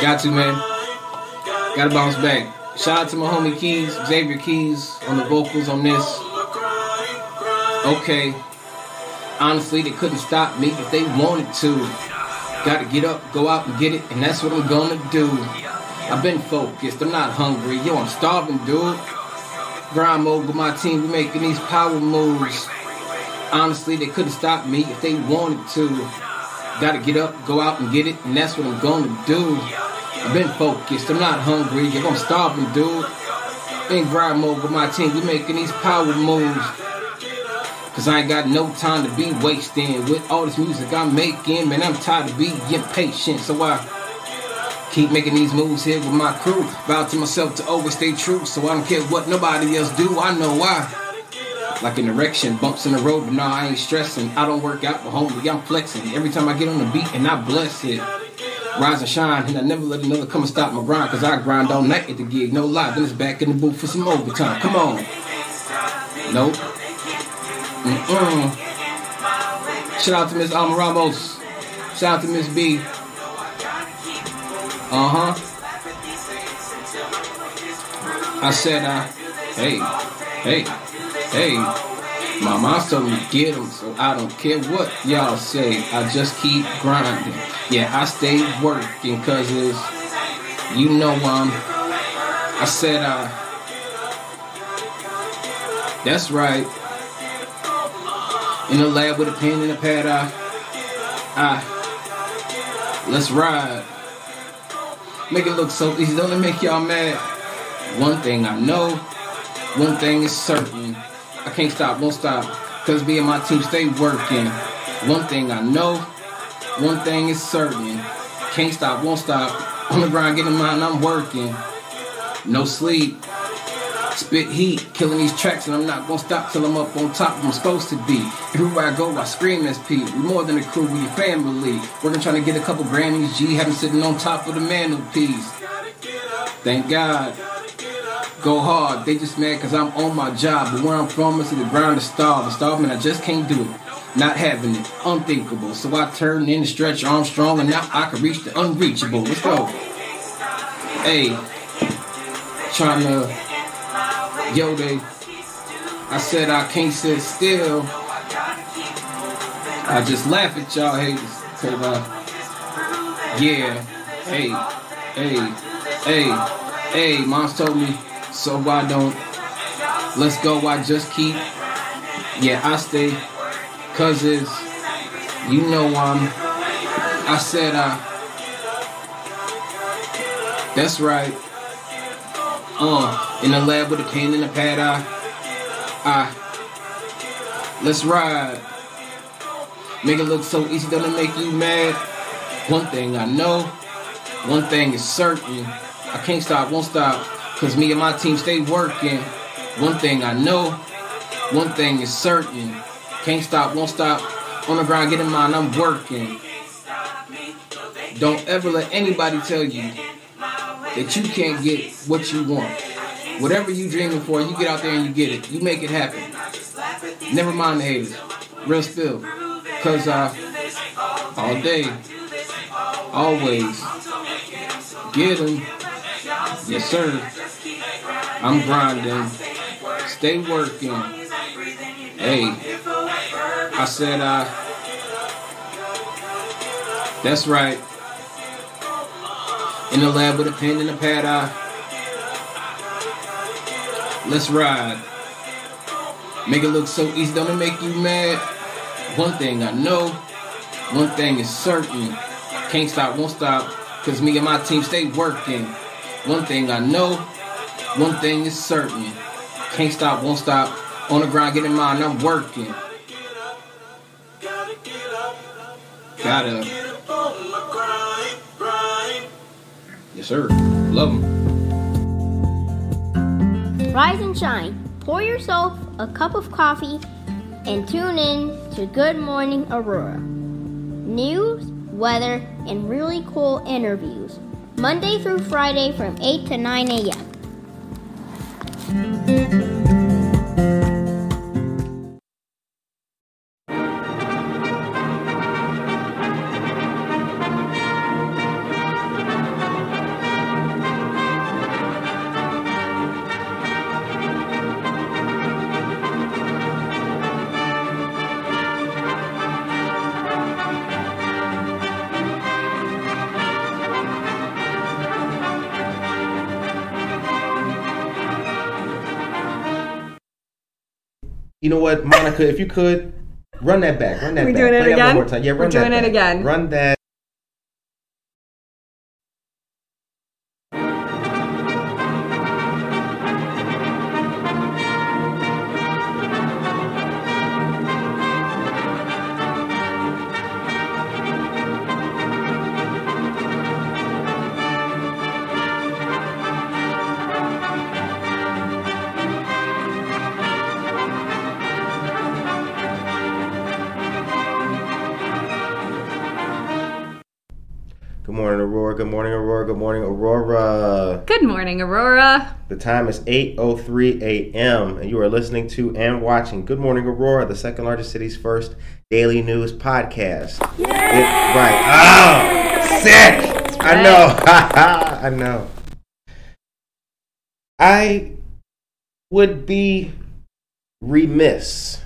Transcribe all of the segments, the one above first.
Got to, man. Gotta bounce back. Shout out to my homie Keys, Xavier Keys, on the vocals on this. Okay. Honestly, they couldn't stop me if they wanted to. Gotta get up, go out and get it, and that's what I'm gonna do. I've been focused, I'm not hungry. Yo, I'm starving, dude. Grind mode with my team, we making these power moves. Honestly, they couldn't stop me if they wanted to. Gotta get up, go out and get it, and that's what I'm gonna do. I've been focused, I'm not hungry, yo, I'm starving, dude. In grind mode with my team, we making these power moves. Cause I ain't got no time to be wasting with all this music I'm making. Man, I'm tired of being impatient, so I keep making these moves here with my crew. Vow to myself to always stay true, so I don't care what nobody else do. I know why. Like an erection, bumps in the road, but nah, I ain't stressing. I don't work out, but homie, I'm flexing. Every time I get on the beat and I bless it. Rise and shine, and I never let another come and stop my grind, cause I grind all night at the gig, no lie. Then it's back in the booth for some overtime. Come on. Nope. Mm-mm. Shout out to Miss Alma Ramos. Shout out to Miss B. Uh huh. I said, uh, hey, hey, hey. My me to get them, so I don't care what y'all say. I just keep grinding. Yeah, I stay working, cause it's, you know, um, I said, uh, that's right. In the lab with a pen and a pad, I, I, let's ride. Make it look so easy, don't it make y'all mad? One thing I know, one thing is certain. I can't stop, won't stop, cause me and my team stay working. One thing I know, one thing is certain. Can't stop, won't stop. On the grind, getting mine, I'm working. No sleep. Spit heat, killing these tracks, and I'm not gonna stop till I'm up on top I'm supposed to be. Everywhere I go, I scream SP. We more than a crew, we a family. Working trying to get a couple Grammys, G, having sitting on top of the mantelpiece. Thank God. Go hard, they just mad cause I'm on my job, but where I'm from is the ground to starve. And starving, I just can't do it. Not having it, unthinkable. So I turned in, stretch Armstrong, and now I can reach the unreachable. Let's go. Hey, trying to Yo, they. I said I can't sit still. I just laugh at y'all haters. Cause, uh, yeah. Hey, hey, hey, hey, moms told me, so why don't. Let's go, I just keep. Yeah, I stay. Cause it's. You know, um. I said, uh. That's right. Uh, in the lab with a pen and a pad, I, I, let's ride. Make it look so easy, doesn't it make you mad? One thing I know, one thing is certain. I can't stop, won't stop, cause me and my team stay working. One thing I know, one thing is certain. Can't stop, won't stop. On the grind, getting mine, I'm working. Don't ever let anybody tell you that you can't get what you want. Whatever you dreaming for, you get out there and you get it. You make it happen. Never mind the haters. Real spill. Cause uh all day, always, get them. Yes sir. I'm grinding. Stay working. Hey, I said uh that's right. In the lab with a pen and a pad, I. Let's ride. Make it look so easy, don't it make you mad? One thing I know, one thing is certain. Can't stop, won't stop, cause me and my team stay working. One thing I know, one thing is certain. Can't stop, won't stop. On the grind, getting mine, I'm working. Gotta. Yes, sir. Love them. Rise and shine. Pour yourself a cup of coffee and tune in to Good Morning Aurora. News, weather, and really cool interviews. Monday through Friday from 8 to 9 a.m. You know what, Monica? If you could run that back, run that We back. doing it Play again? One more time. Yeah, run We're that doing it again. Run that. Aurora. Good morning, Aurora. Good morning, Aurora. The time is 8:03 a.m. and you are listening to and watching Good Morning Aurora, the second largest city's first daily news podcast. Yeah! right. Oh, sick. I know. I know. I would be remiss,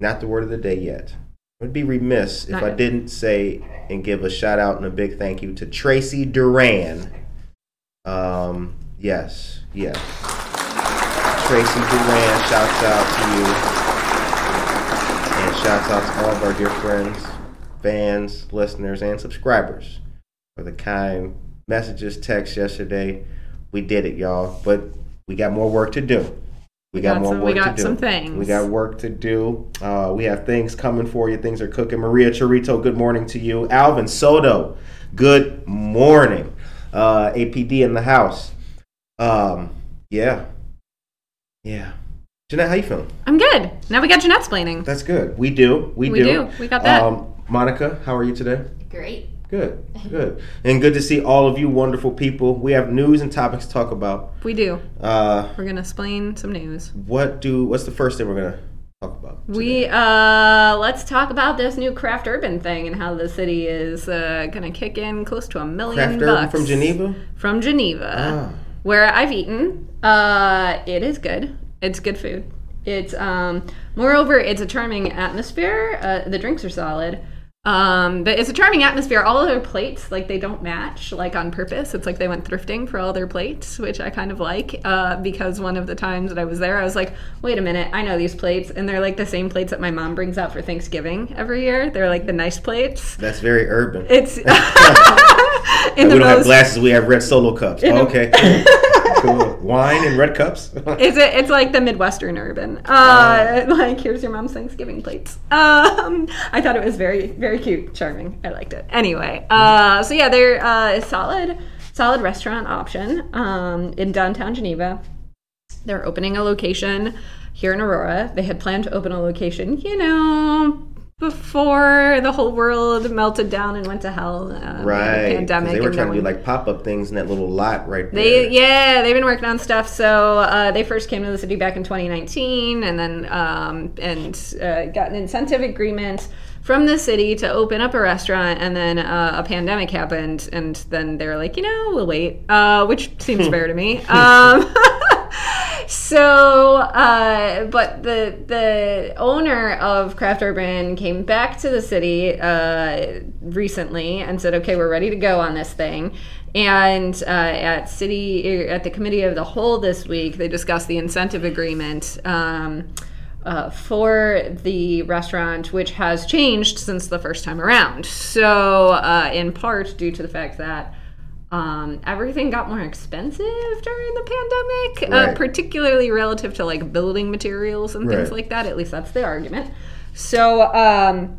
not the word of the day yet. I would be remiss if I uh-huh. didn't say and give a shout out and a big thank you to Tracy Duran. Um, yes, yes. Tracy Duran, shouts out to you. And shouts out to all of our dear friends, fans, listeners, and subscribers for the kind messages, texts yesterday. We did it, y'all. But we got more work to do. We got, got more some- work we got to do. some things. We got work to do. Uh, we have things coming for you. Things are cooking. Maria Chorito, good morning to you. Alvin Soto, good morning. Uh, APD in the house. Um, yeah, yeah. Jeanette, how you feeling? I'm good. Now we got Jeanette explaining. That's good. We do. We, We do. do. We got that. Um, Monica, how are you today? Great. Good. Good. And good to see all of you wonderful people. We have news and topics to talk about. We do. Uh, We're gonna explain some news. what do? What's the first thing we're gonna talk about? We uh let's talk about this new craft urban thing and how the city is uh, gonna kick in close to a million bucks from Geneva. From Geneva, Ah. where I've eaten. Uh, it is good. It's good food. It's um. Moreover, it's a charming atmosphere. Uh, the drinks are solid. Um, but it's a charming atmosphere. All of their plates, like they don't match, like on purpose. It's like they went thrifting for all their plates, which I kind of like. Uh, because one of the times that I was there, I was like, wait a minute, I know these plates, and they're like the same plates that my mom brings out for Thanksgiving every year. They're like the nice plates. That's very urban. It's in we don't have glasses. We have red solo cups. Oh, okay. cool. Wine in red cups. It's a, it's like the Midwestern urban. Uh, like here's your mom's Thanksgiving plates. Um, I thought it was very very cute, charming. I liked it. Anyway, uh, so yeah, they're uh, a solid solid restaurant option um, in downtown Geneva. They're opening a location here in Aurora. They had planned to open a location, you know, before the whole world melted down and went to hell. Uh, right. 'cause Pandemic. They were trying to do like pop up things in that little lot right there. they yeah, they've been working on stuff. So uh, they first came to the city back in 2019, and then um, and uh, got an incentive agreement from the city to open up a restaurant, and then uh, a pandemic happened, and then they were like, you know, we'll wait, uh, which seems fair to me. Um, so, uh, but the the owner of Craft Urban came back to the city uh, recently and said, "Okay, we're ready to go on this thing." And uh, at city at the committee of the whole this week, they discussed the incentive agreement. Um, uh, for the restaurant, which has changed since the first time around. So, uh, in part due to the fact that um, everything got more expensive during the pandemic, uh, particularly relative to like building materials and things Right. like that. At least that's the argument. So, um,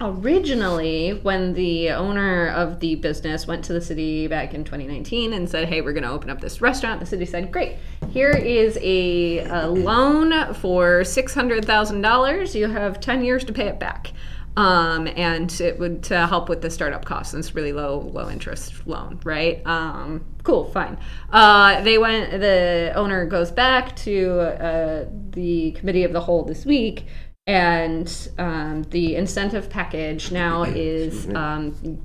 originally, when the owner of the business went to the city back in 2019 and said, Hey, we're going to open up this restaurant, the city said, Great, here is a, a loan for $600,000. You have 10 years to pay it back. Um, and it would to help with the startup costs. And it's really low, low interest loan, right? Um, cool, fine. Uh, they went. The owner goes back to uh, the committee of the whole this week, and um, the incentive package now is um,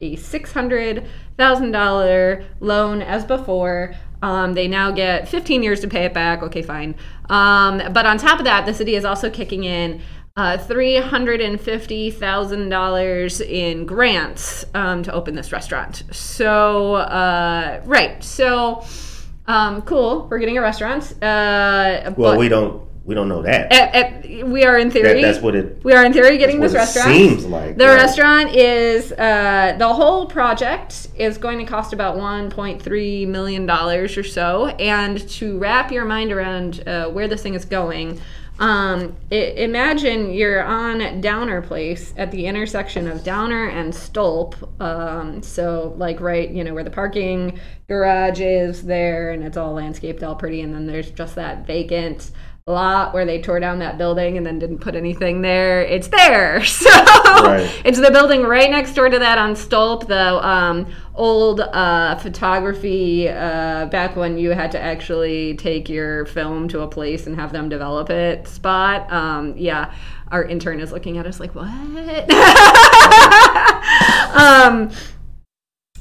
a six hundred thousand dollar loan as before. Um, they now get 15 years to pay it back. Okay, fine. Um, but on top of that, the city is also kicking in uh, $350,000 in grants um, to open this restaurant. So, uh, right. So, um, cool. We're getting a restaurant. Uh, Well, but- we don't we don't know that. At, at, we are in that theory. that's what it. we are in theory getting this restaurant. seems like. The right. restaurant is uh, the whole project is going to cost about 1.3 million dollars or so. And to wrap your mind around uh, where this thing is going, um, i- imagine you're on Downer Place at the intersection of Downer and Stolp. Um, so like right, you know where the parking garage is there, and it's all landscaped, all pretty. And then there's just that vacant lot where they tore down that building and then didn't put anything there. It's there. So Right. it's the building right next door to that on Stolp, the um, old uh, photography uh, back when you had to actually take your film to a place and have them develop it spot. Um, yeah, our intern is looking at us like, what? um,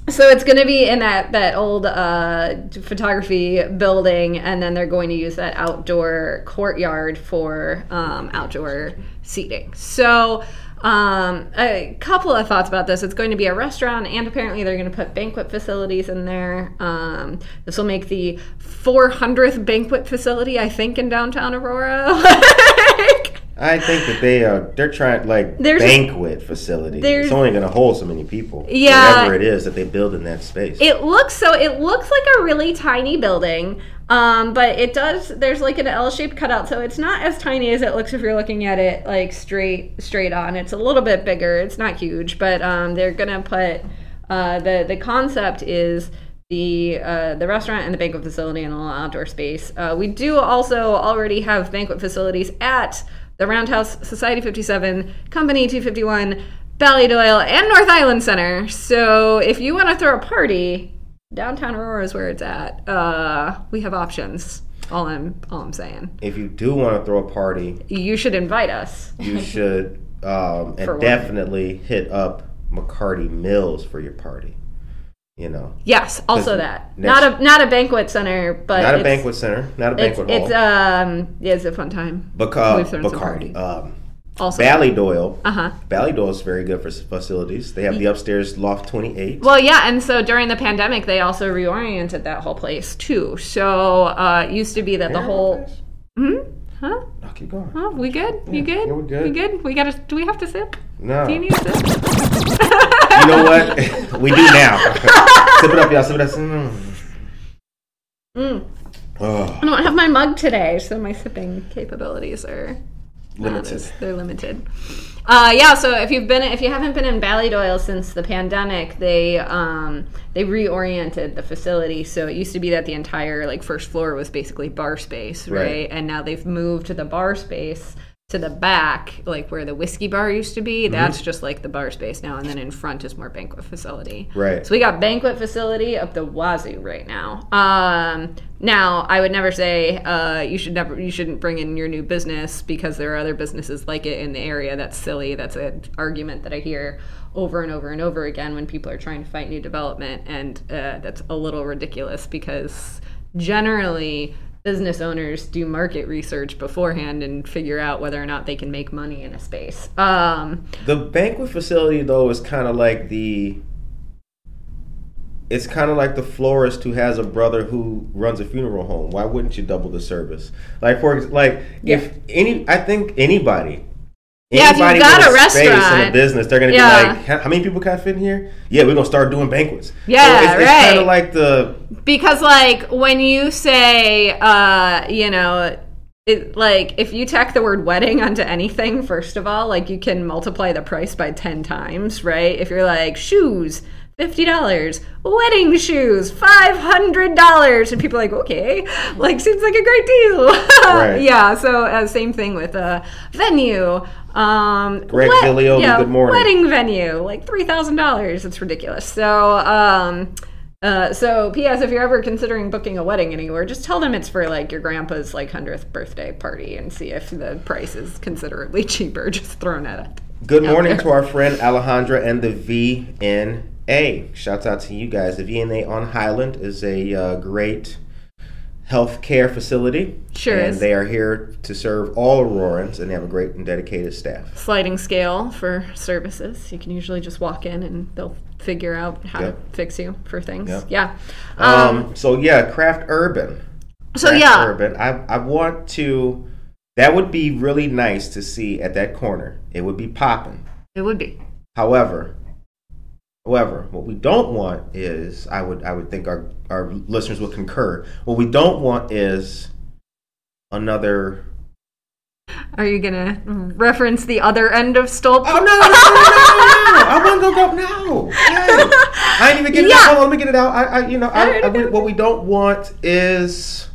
so it's going to be in that that old uh, photography building, and then they're going to use that outdoor courtyard for um, outdoor seating. So. Um, a couple of thoughts about this. It's going to be a restaurant, and apparently they're going to put banquet facilities in there. Um, this will make the 400th banquet facility, I think, in downtown Aurora. Like, I think that they are. They're trying like There's- banquet facility. It's only going to hold so many people. Yeah. Whatever it is that they build in that space. It looks so. It looks like a really tiny building, um, but it does. There's like an L-shaped cutout, so it's not as tiny as it looks if you're looking at it like straight straight on. It's a little bit bigger. It's not huge, but um, they're gonna put uh, the the concept is. The uh, the restaurant and the banquet facility and a little outdoor space. Uh, we do also already have banquet facilities at the Roundhouse Society 57, Company 251, Ballydoyle, and North Island Center. So if you want to throw a party, downtown Aurora is where it's at. Uh, we have options. All I'm all I'm saying. if you do want to throw a party, You should invite us. you should um, and definitely hit up McCarty Mills for your party. You know, Yes, also that. next- Not a not a banquet center, but not a banquet center, not a It's banquet hall. it's um yeah, it's a fun time. Baca- Bacardi. Um, Also, Ballydoyle. uh huh. Ballydoyle is very good for facilities. They have the upstairs loft 28. Well, yeah, and so during the pandemic, they also reoriented that whole place too. So uh, it used to be that the whole. Hmm? Huh? No, keep going. Oh, we good? You good? yeah, we're good. We good? We gotta. Do we have to sip? No. Do you need a sip? You know what? we do now. sip it up, y'all. Sip it up. Mm. Mm. Oh, I don't have my mug today, so my sipping capabilities are limited. as- they're limited. Uh, yeah, so if you've been if you haven't been in Ballydoyle since the pandemic, they um, they reoriented the facility. So it used to be that the entire like first floor was basically bar space, right? Right. And now they've moved to the bar space to the back, like where the whiskey bar used to Mm-hmm. be. That's just like the bar space now, and then in front is more banquet facility. Right. So we got banquet facility up the wazoo right now. Um, now I would never say uh, you should never you shouldn't bring in your new business because there are other businesses like it in the area. That's silly. That's an argument that I hear over and over and over again when people are trying to fight new development, and uh, that's a little ridiculous because generally business owners do market research beforehand and figure out whether or not they can make money in a space. Um, The banquet facility, though, is kind of like the. It's kind of like the florist who has a brother who runs a funeral home. Why wouldn't you double the service? Like for like if any, I think anybody. Yeah, if you've anybody got with a space in a business, they're gonna Yeah. be like, "How many people can I fit in here? Yeah, we're gonna start doing banquets. Yeah, so it's, it's kind of like the because like when you say uh you know it, like if you tack the word wedding onto anything first of all like you can multiply the price by 10 times right if you're like shoes $50 wedding shoes $500 and people are like okay like seems like a great deal Right. yeah so uh, same thing with a venue um Greg wed- yeah, good morning. wedding venue like $3000 it's ridiculous so um uh, so, P.S. If you're ever considering booking a wedding anywhere, just tell them it's for like your grandpa's like hundredth birthday party, and see if the price is considerably cheaper. Just throwing it up. Good morning there. to our friend Alejandra and the VNA. Shouts out to you guys. The VNA on Highland is a uh, great healthcare facility. Sure And is. they are here to serve all Aurorans, and they have a great and dedicated staff. Sliding scale for services. You can usually just walk in and they'll figure out how Yep. to fix you for things. Yep. Yeah. Um, so yeah, Craft Urban. so Craft yeah. Urban. I I want to That would be really nice to see at that corner. It would be popping. It would be. However, however, what we don't want is I would I would think our our listeners would concur. What we don't want is another Are you gonna reference the other end of Stolp? Oh no, no, no, no, no, no. I want to go now. Hey. I ain't even get it out. Hold on, let me get it out. I, I you know, I, I, what we don't want is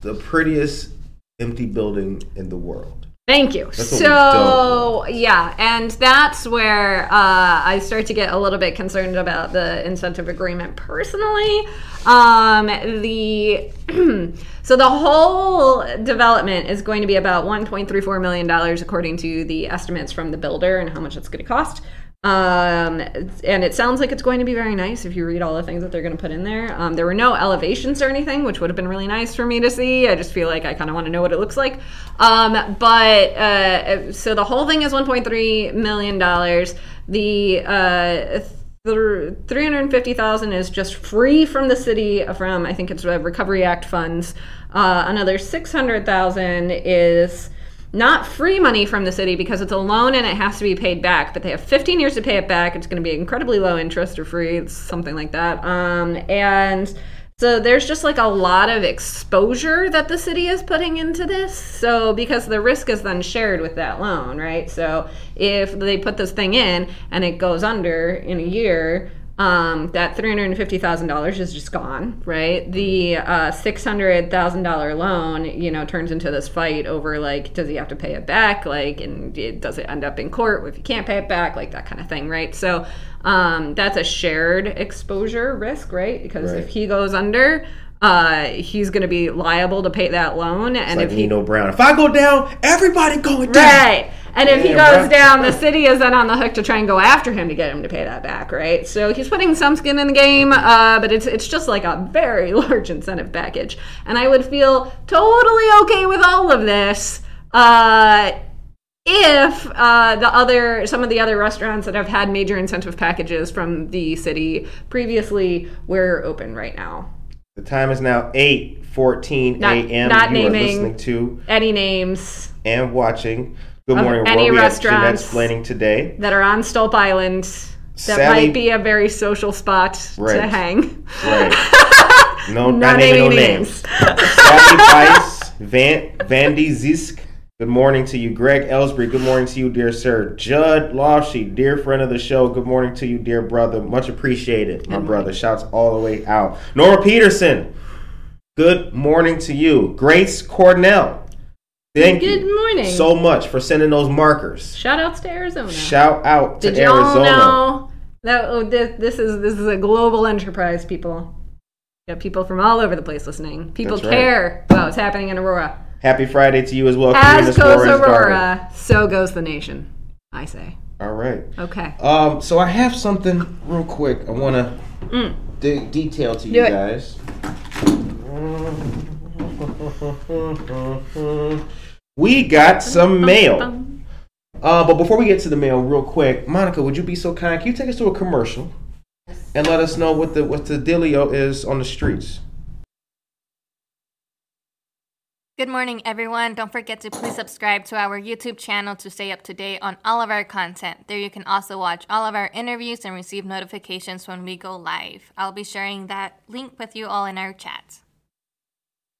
the prettiest empty building in the world. Thank you. So yeah, and that's where uh, I start to get a little bit concerned about the incentive agreement personally. Um, the so the whole development is going to be about 1.34 million dollars, according to the estimates from the builder, and how much it's going to cost. Um, and it sounds like it's going to be very nice if you read all the things that they're going to put in there. Um, there were no elevations or anything, which would have been really nice for me to see. I just feel like I kind of want to know what it looks like. Um, but uh, so the whole thing is 1.3 million dollars. The uh, th- 350,000 is just free from the city from I think it's Recovery Act funds. Uh, another 600,000 is not free money from the city because it's a loan and it has to be paid back but they have 15 years to pay it back. It's going to be incredibly low interest or free it's something like that. Um, and so there's just like a lot of exposure that the city is putting into this. So because the risk is then shared with that loan right? So if they put this thing in and it goes under in a year um, that three hundred and fifty thousand dollars is just gone, right? The uh, six hundred thousand dollar loan, you know, turns into this fight over like, does he have to pay it back? Like, and it, does it end up in court if you can't pay it back? Like that kind of thing, right? So um, that's a shared exposure risk, right? Because Right. if he goes under, uh, he's going to be liable to pay that loan, and Like if he Nino Brown. If I go down, everybody going down. Right. And if he goes right. down, the city is then on the hook to try and go after him to get him to pay that back, right? So he's putting some skin in the game, uh, but it's it's just like a very large incentive package. And I would feel totally okay with all of this uh, if uh, the other some of the other restaurants that have had major incentive packages from the city previously were open right now. The time is now 8:14 Not- a.m. not you are listening to Any names and watching Good Morning any. We restaurants. Explaining today. that are on Stolp Island that Sally- might be a very social spot to hang. Right. No, Not not naming no names. names. Sally Weiss, Van Vandy Zisk. Good morning to you, Greg Ellsbury. Good morning to you, dear sir. Judd Lofshe, dear friend of the show. Good morning to you, dear brother. Much appreciated, my brother. Shouts all the way out. Nora Peterson. Good morning to you, Grace Cornell. Thank Good you morning. so much for sending those markers. Shout outs to Arizona. Shout out to Did Arizona. know that oh, this, this is this is a global enterprise, people? Got people from all over the place listening. People That's right. care about what's happening in Aurora. Happy Friday to you as well. As Karina goes Suarez. Aurora, so goes the nation. I say. All right. Okay. Um, so I have something real quick. I want to Mm. de- detail to Do you it. guys. We got some mail. Uh, but before we get to the mail, real quick, Monica, would you be so kind? Can you take us to a commercial and let us know what the what the dealio is on the streets? Good morning, everyone. Don't forget to please subscribe to our YouTube channel to stay up to date on all of our content. There you can also watch all of our interviews and receive notifications when we go live. I'll be sharing that link with you all in our chat.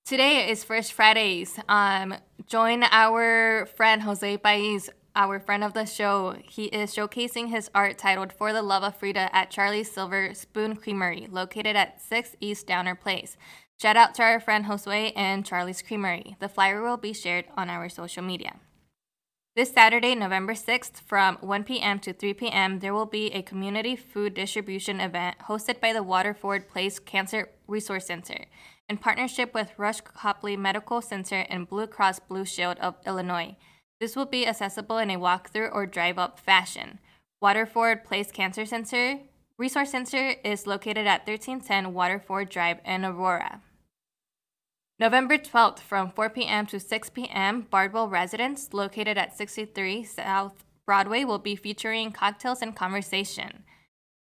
Today is First Fridays. Um, join our friend Jose Pais, our friend of the show. He is showcasing his art titled For the Love of Frida at Charlie Silver Spoon Creamery, located at 6 East Downer Place. Shout out to our friend Josue and Charlie's Creamery. The flyer will be shared on our social media. This Saturday, November 6th, from 1 p.m. to 3 p.m., there will be a community food distribution event hosted by the Waterford Place Cancer Resource Center in partnership with Rush Copley Medical Center and Blue Cross Blue Shield of Illinois. This will be accessible in a walkthrough or drive up fashion. Waterford Place Cancer Center Resource Center is located at 1310 Waterford Drive in Aurora. November 12th from 4 p.m. to 6 p.m., Bardwell Residence, located at 63 South Broadway will be featuring cocktails and conversation.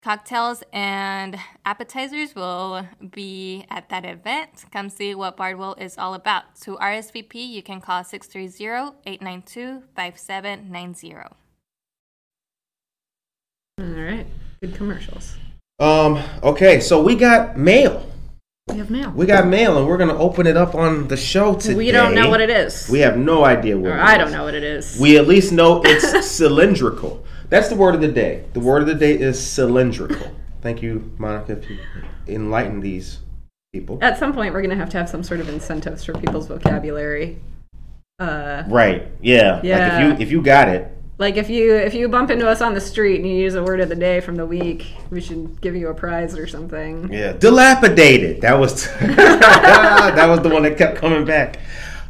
Cocktails and appetizers will be at that event. Come see what Bardwell is all about. To RSVP, you can call 630 892 5790. All right. Good commercials. Um. Okay, so we got mail. We have mail. We got mail, and we're gonna open it up on the show today. We don't know what it is. We have no idea what. or it I is. don't know what it is. We at least know it's cylindrical. That's the word of the day. The word of the day is cylindrical. Thank you, Monica, if you enlighten these people. At some point, we're gonna have to have some sort of incentives for people's vocabulary. Uh, Right. Yeah. Yeah. Like if you if you got it, like if you if you bump into us on the street and you use a word of the day from the week, we should give you a prize or something. Yeah, dilapidated. That was that was the one that kept coming back.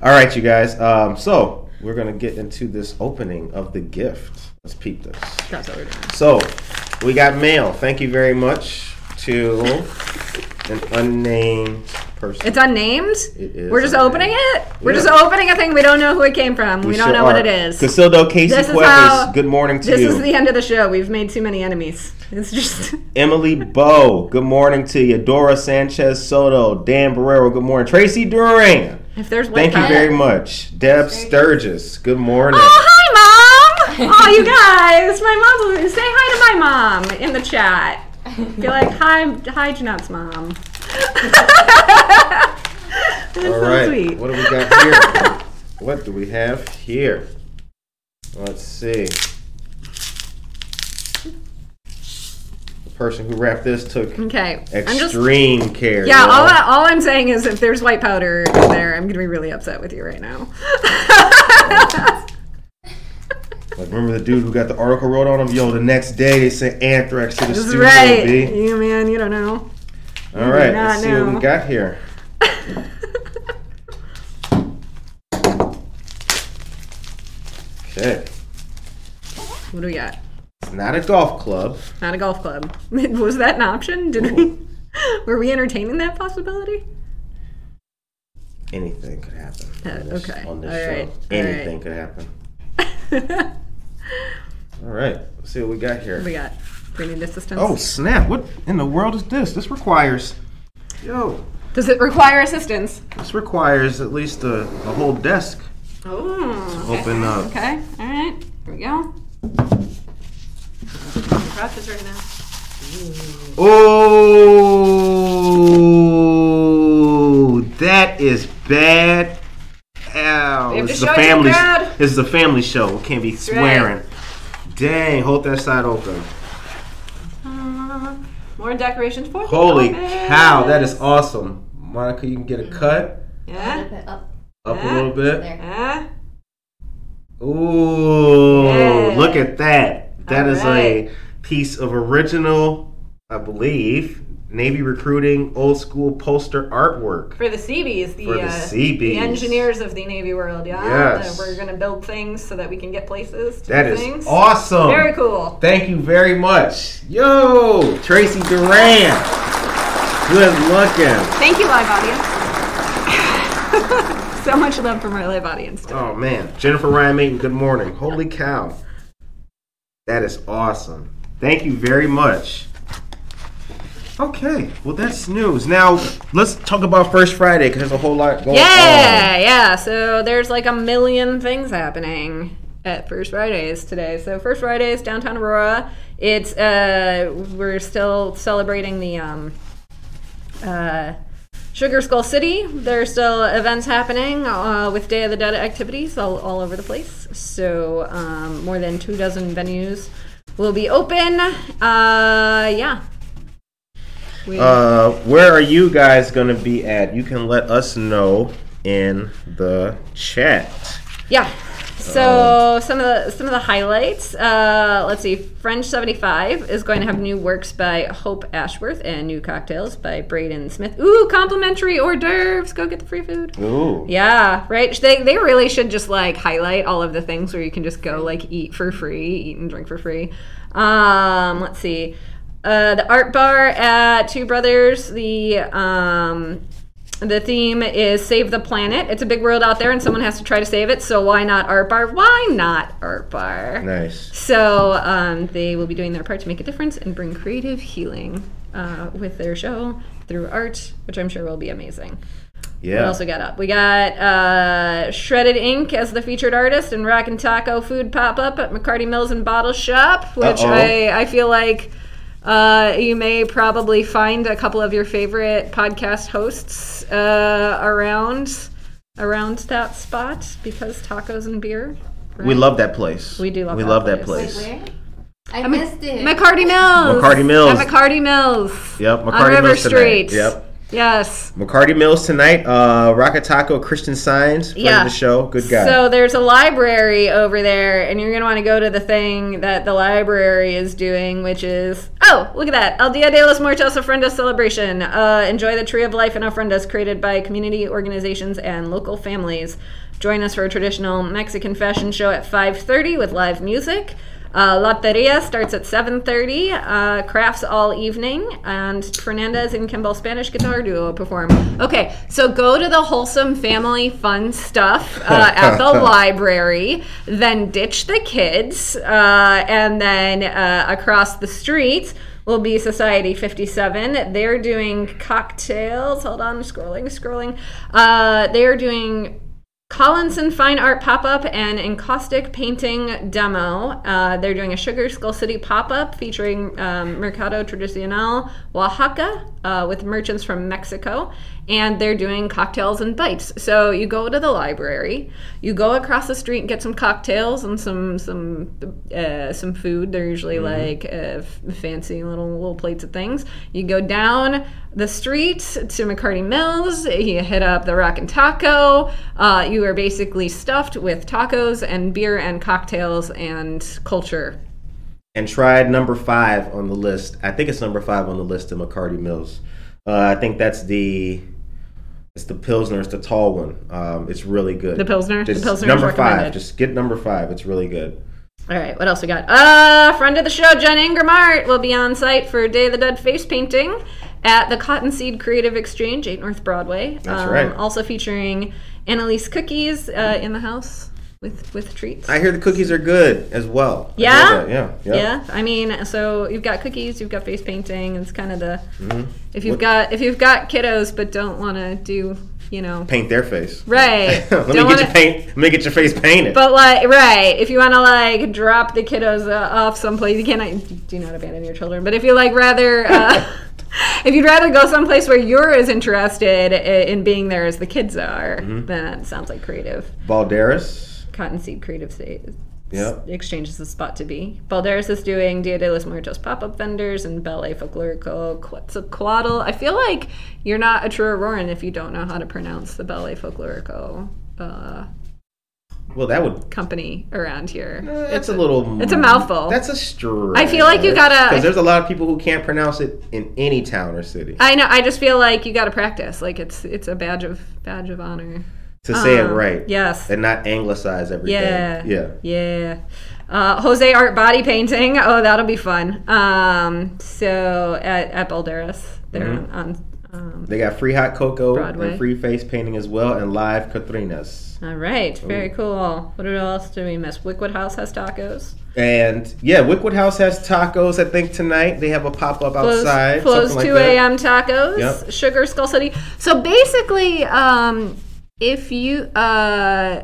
All right, you guys. Um, so we're gonna get into this opening of the gift. Let's peep this. That's what we're doing. So we got mail. Thank you very much to an unnamed person. It's unnamed. It is We're just unnamed. opening it. We're Yeah. just opening a thing. We don't know who it came from. We, don't sure know what it is. Casildo Casey This Cuevas. how- good morning to This you. This is the end of the show. We've made too many enemies. It's just Emily Bow. Good morning to you. Dora Sanchez Soto. Dan Barrero. Good morning. Tracy Duran. if there's Thank you very much. Deb Sturgis. Good morning. Oh, hi, mom! Oh, you guys, my mom. Say hi to my mom in the chat. Be like, hi, hi, Jeanette's mom. That's All so right. sweet. What do we got here? what do we have here? Let's see. The person who wrapped this took Okay, I'm just. extreme care. Yeah, y'all. I, all I'm saying is if there's white powder in there, I'm gonna be really upset with you right now. Like, remember the dude who got the article wrote on him? Yo, the next day they sent anthrax to the This is studio. right. B. You man, you don't know. All right, let's see what we got here. Okay, What do we got? it's not a golf club. Not a golf club. Was that an option? Did we? Were we entertaining that possibility? Anything could happen. Uh, on this, okay. On this All show, right. Anything right. could happen. All right, let's see what we got here. do we got? We need assistance? Oh snap! What in the world is this? This requires, yo, Does it require assistance? this requires at least a, a whole desk Oh. open up. Okay. All right. Here we go. Right now. Oh, that is bad. Ow! This is a show it the family. This is a family show. Can't be swearing. Dang! Hold that side open. More decorations for the Holy office. cow! That is awesome. Monica, you can get a cut Yeah. Up up a little bit. Yeah. Ooh! Yeah. Look at that. That All is right. a piece of original, I believe, Navy recruiting old school poster artwork. For the Seabees, the, For the uh, Seabees. the engineers of the Navy world, yeah. Yes. That we're gonna build things so that we can get places. To That do is things. awesome. Very cool. Thank you very much. Yo, Tracy Duran. Good looking. Thank you, live audience. so much love from our live audience. today. Oh man, Jennifer Ryan Mayton. Good morning. Holy cow, that is awesome. Thank you very much. Okay, well that's news. Now let's talk about First Friday because there's a whole lot going on. Yeah, yeah. So there's like a million things happening at First Fridays today. So First Fridays downtown Aurora. It's uh we're still celebrating the um uh Sugar Skull City. There's still events happening uh, with Day of the Dead activities all, all over the place. So um, more than two dozen venues will be open. Uh, yeah. Uh, where are you guys gonna be at? You can let us know in the chat. Yeah. So some of the some of the highlights. Uh, let's see. French seventy five is going to have new works by Hope Ashworth and new cocktails by Braden Smith. Ooh, complimentary hors d'oeuvres. Go get the free food. Ooh. Yeah, right. They they really should just like highlight all of the things where you can just go like eat for free, eat and drink for free. Um, let's see. Uh, the art bar at Two Brothers, the um, the theme is save the planet. It's a big world out there, and someone has to try to save it. So why not Art Bar? Why not Art Bar? Nice. So um, they will be doing their part to make a difference and bring creative healing uh, with their show through art, which I'm sure will be amazing. What Yeah. else we got up? We got uh, Shredded Ink as the featured artist and Rock and Taco Food pop up at McCarty Mills and Bottle Shop, which Uh-oh. I, I feel like uh, you may probably find a couple of your favorite podcast hosts uh, around around that spot because tacos and beer. We love that place. We do love We that love that place. place. I missed it. McCarty Mills. McCarty Mills. At McCarty Mills. Yep, On McCarty River Mills tonight. Yep. Yes. McCarty Mills tonight. Uh, Rockataco Christian Signs. Friend Yeah. of the show. Good guy. So there's a library over there, and you're gonna want to go to the thing that the library is doing, which is oh, look at that, El Dia de los Muertos Ofrendas celebration. Uh, enjoy the Tree of Life and Ofrendas created by community organizations and local families. Join us for a traditional Mexican fashion show at 5:30 with live music. Uh, Loteria starts at 7.30, uh, crafts all evening, and Fernandez and Kimball Spanish Guitar Duo perform. Okay, so go to the wholesome family fun stuff uh, at the library, then ditch the kids, uh, and then uh, across the street will be Society 57. They're doing cocktails. Hold on, scrolling, scrolling. Uh, they're doing Collinson Fine Art pop up and encaustic painting demo. Uh, they're doing a Sugar Skull City pop up featuring um, Mercado Tradicional Oaxaca uh, with merchants from Mexico. And they're doing cocktails and bites. So you go to the library, you go across the street and get some cocktails and some some uh, some food. They're usually like uh, f- fancy little little plates of things. You go down the street to McCarty Mills. You hit up the Rock and Taco. Uh, you are basically stuffed with tacos and beer and cocktails and culture. and tried number five on the list. I think it's number five on the list of McCarty Mills. Uh, I think that's the it's the Pilsner. It's the tall one. Um, it's really good. The Pilsner? The Pilsner number five. Just get number five. It's really good. All right, what else we got? Uh, friend of the show, Jen Ingramart, will be on site for Day of the Dead face painting at the Cottonseed Creative Exchange, 8 North Broadway. That's Um, right. Also featuring Annalise Cookies uh, in the house with with treats. I hear the cookies are good as well. Yeah? Yeah. Yeah. Yeah, I mean, so you've got cookies, you've got face painting. It's kind of the Mm-hmm. if you've What- got if you've got kiddos but don't want to do you know Paint their face. right. let me don't get your paint. Let me get your face painted. But like, right, if you want to like drop the kiddos uh, off someplace, you cannot do not abandon your children. But if you like rather, uh, if you'd rather go someplace where you're as interested in being there as the kids are, Mm-hmm. then that sounds like creative. Balderas. Cottonseed Creative State. Yep. Exchange is the spot to be. Balderas is doing Dia de los Muertos pop-up vendors and Ballet Folklorico Quetzalcoatl. I feel like you're not a true Auroran if you don't know how to pronounce the Ballet Folklorico uh, Well, that would. company around here. It's a little. it's a mouthful. That's a stretch. I feel like you gotta- Because there's a lot of people who can't pronounce it in any town or city. I know. I just feel like you got to practice. Like it's it's a badge of badge of honor. To say it Um, right. Yes. And not anglicize everything. Yeah. Yeah. Yeah. Uh, Jose Art body painting. Oh, that'll be fun. Um, so at, at Balderas, they're Mm-hmm. on. um, They got free hot cocoa Broadway. and free face painting as well, and live Catrinas. all right. Very cool. What else do we miss? Wyckwood House has tacos. And yeah, Wyckwood House has tacos. I think tonight they have a pop up outside. close something 2 like that. a.m. tacos. Yep. Sugar Skull City. So basically, um, if you uh,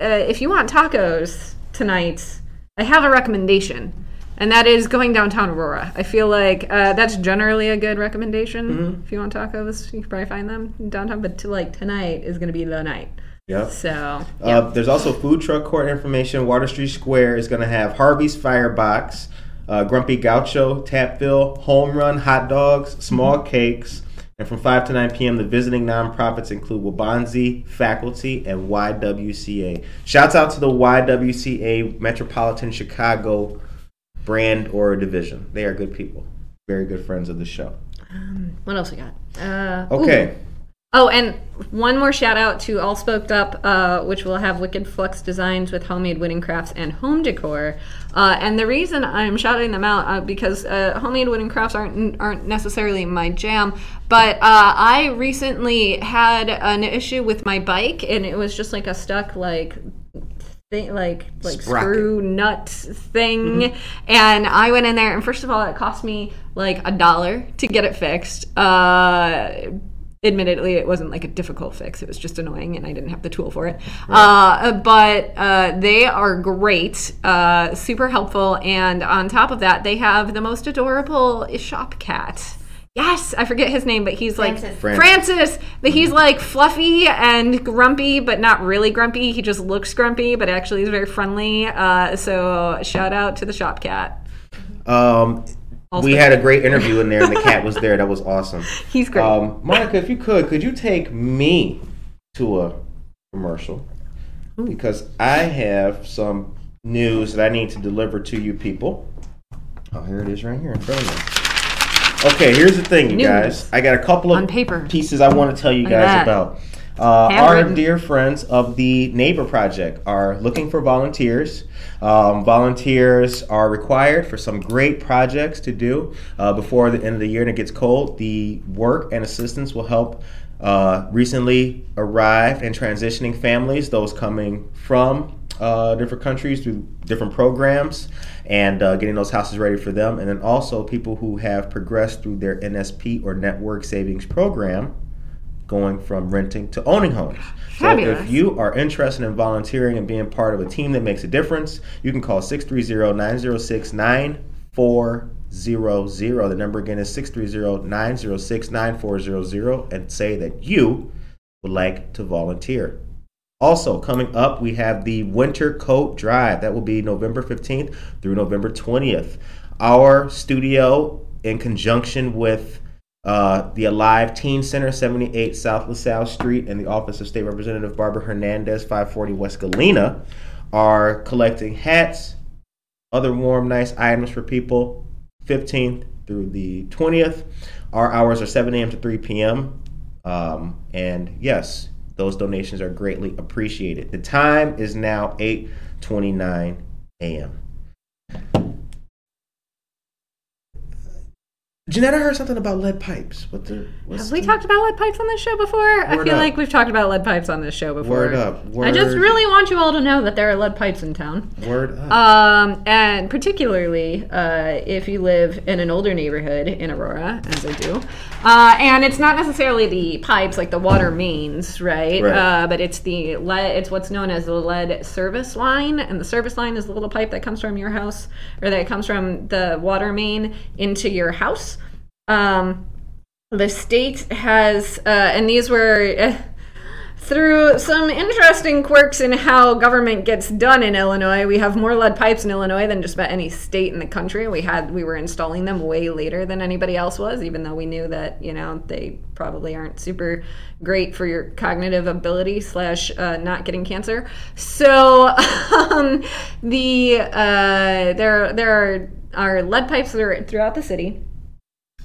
uh, if you want tacos tonight, I have a recommendation, and that is going downtown Aurora. I feel like uh, that's generally a good recommendation. Mm-hmm. If you want tacos, you can probably find them in downtown. But to like tonight is going to be the night. Yep. So Uh, there's also food truck court information. Water Street Square is going to have Harvey's Firebox, uh, Grumpy Gaucho, Tapville, Home Run Hot Dogs, Small Mm-hmm. Cakes. And from 5 to 9 p.m., the visiting nonprofits include Wabanzi, Faculty, and YWCA. Shouts out to the YWCA Metropolitan Chicago brand or division. They are good people. Very good friends of the show. what else we got? Uh, Okay. Oh, and one more shout out to All Spoked Up, uh, which will have Wicked Flux designs with homemade wooden crafts and home decor. Uh, and the reason I'm shouting them out uh, because uh, homemade wooden crafts aren't aren't necessarily my jam, but uh, I recently had an issue with my bike, and it was just like a stuck like thing, like like Sprocket. screw nut thing, and I went in there, and first of all, it cost me like a dollar to get it fixed. Uh, admittedly it wasn't like a difficult fix. It was just annoying and i didn't have the tool for it. Uh, but uh, they are great uh, super helpful and on top of that they have the most adorable shop cat. Yes i forget his name but he's like Francis. Francis. francis. But he's like fluffy and grumpy but not really grumpy. He just looks grumpy but actually is very friendly. Uh, so shout out to the shop cat. Um, we had a great interview in there, and the cat was there. That was awesome. he's great Um, Monica, if you could, could you take me to a commercial? Because I have some news that I need to deliver to you people. Oh, here it is right here in front of me. Okay, here's the thing, you News. guys. I got a couple of On paper. pieces I want to tell you Look guys about. Uh, our dear friends of the Neighbor Project are looking for volunteers. Um, volunteers are required for some great projects to do uh, before the end of the year and it gets cold. The work and assistance will help uh, recently arrived and transitioning families, those coming from uh, different countries through different programs and uh, getting those houses ready for them. And then also people who have progressed through their NSP or Network Savings Program going from renting to owning homes. So Fabulous. if you are interested in volunteering and being part of a team that makes a difference, you can call 630-906-9400. The number again is 630-906-9400 and say that you would like to volunteer. Also, coming up, we have the Winter Coat Drive. That will be November 15th through November 20th. Our studio, in conjunction with uh, the Alive Teen Center, 78 South LaSalle Street, and the Office of State Representative Barbara Hernandez, 540 West Galena, are collecting hats, other warm, nice items for people. 15th through the 20th. Our hours are 7 a.m. to 3 p.m. Um, and yes, those donations are greatly appreciated. The time is now 8:29 a.m. Jeanette, I heard something about lead pipes. What the? What's Have we the- talked about lead pipes on this show before? I feel up. like we've talked about lead pipes on this show before. Word up. I just really want you all to know that there are lead pipes in town. Word up. Um, and particularly uh, if you live in an older neighborhood in Aurora, as I do. Uh, and it's not necessarily the pipes, like the water mains, right? Right. Uh, but it's the lead, it's what's known as the lead service line. And the service line is the little pipe that comes from your house, or that comes from the water main into your house. Um, the state has, uh, and these were. Uh, through some interesting quirks in how government gets done in Illinois, we have more lead pipes in Illinois than just about any state in the country. We had we were installing them way later than anybody else was, even though we knew that you know they probably aren't super great for your cognitive ability slash uh, not getting cancer. So um, the uh, there there are, are lead pipes that are throughout the city.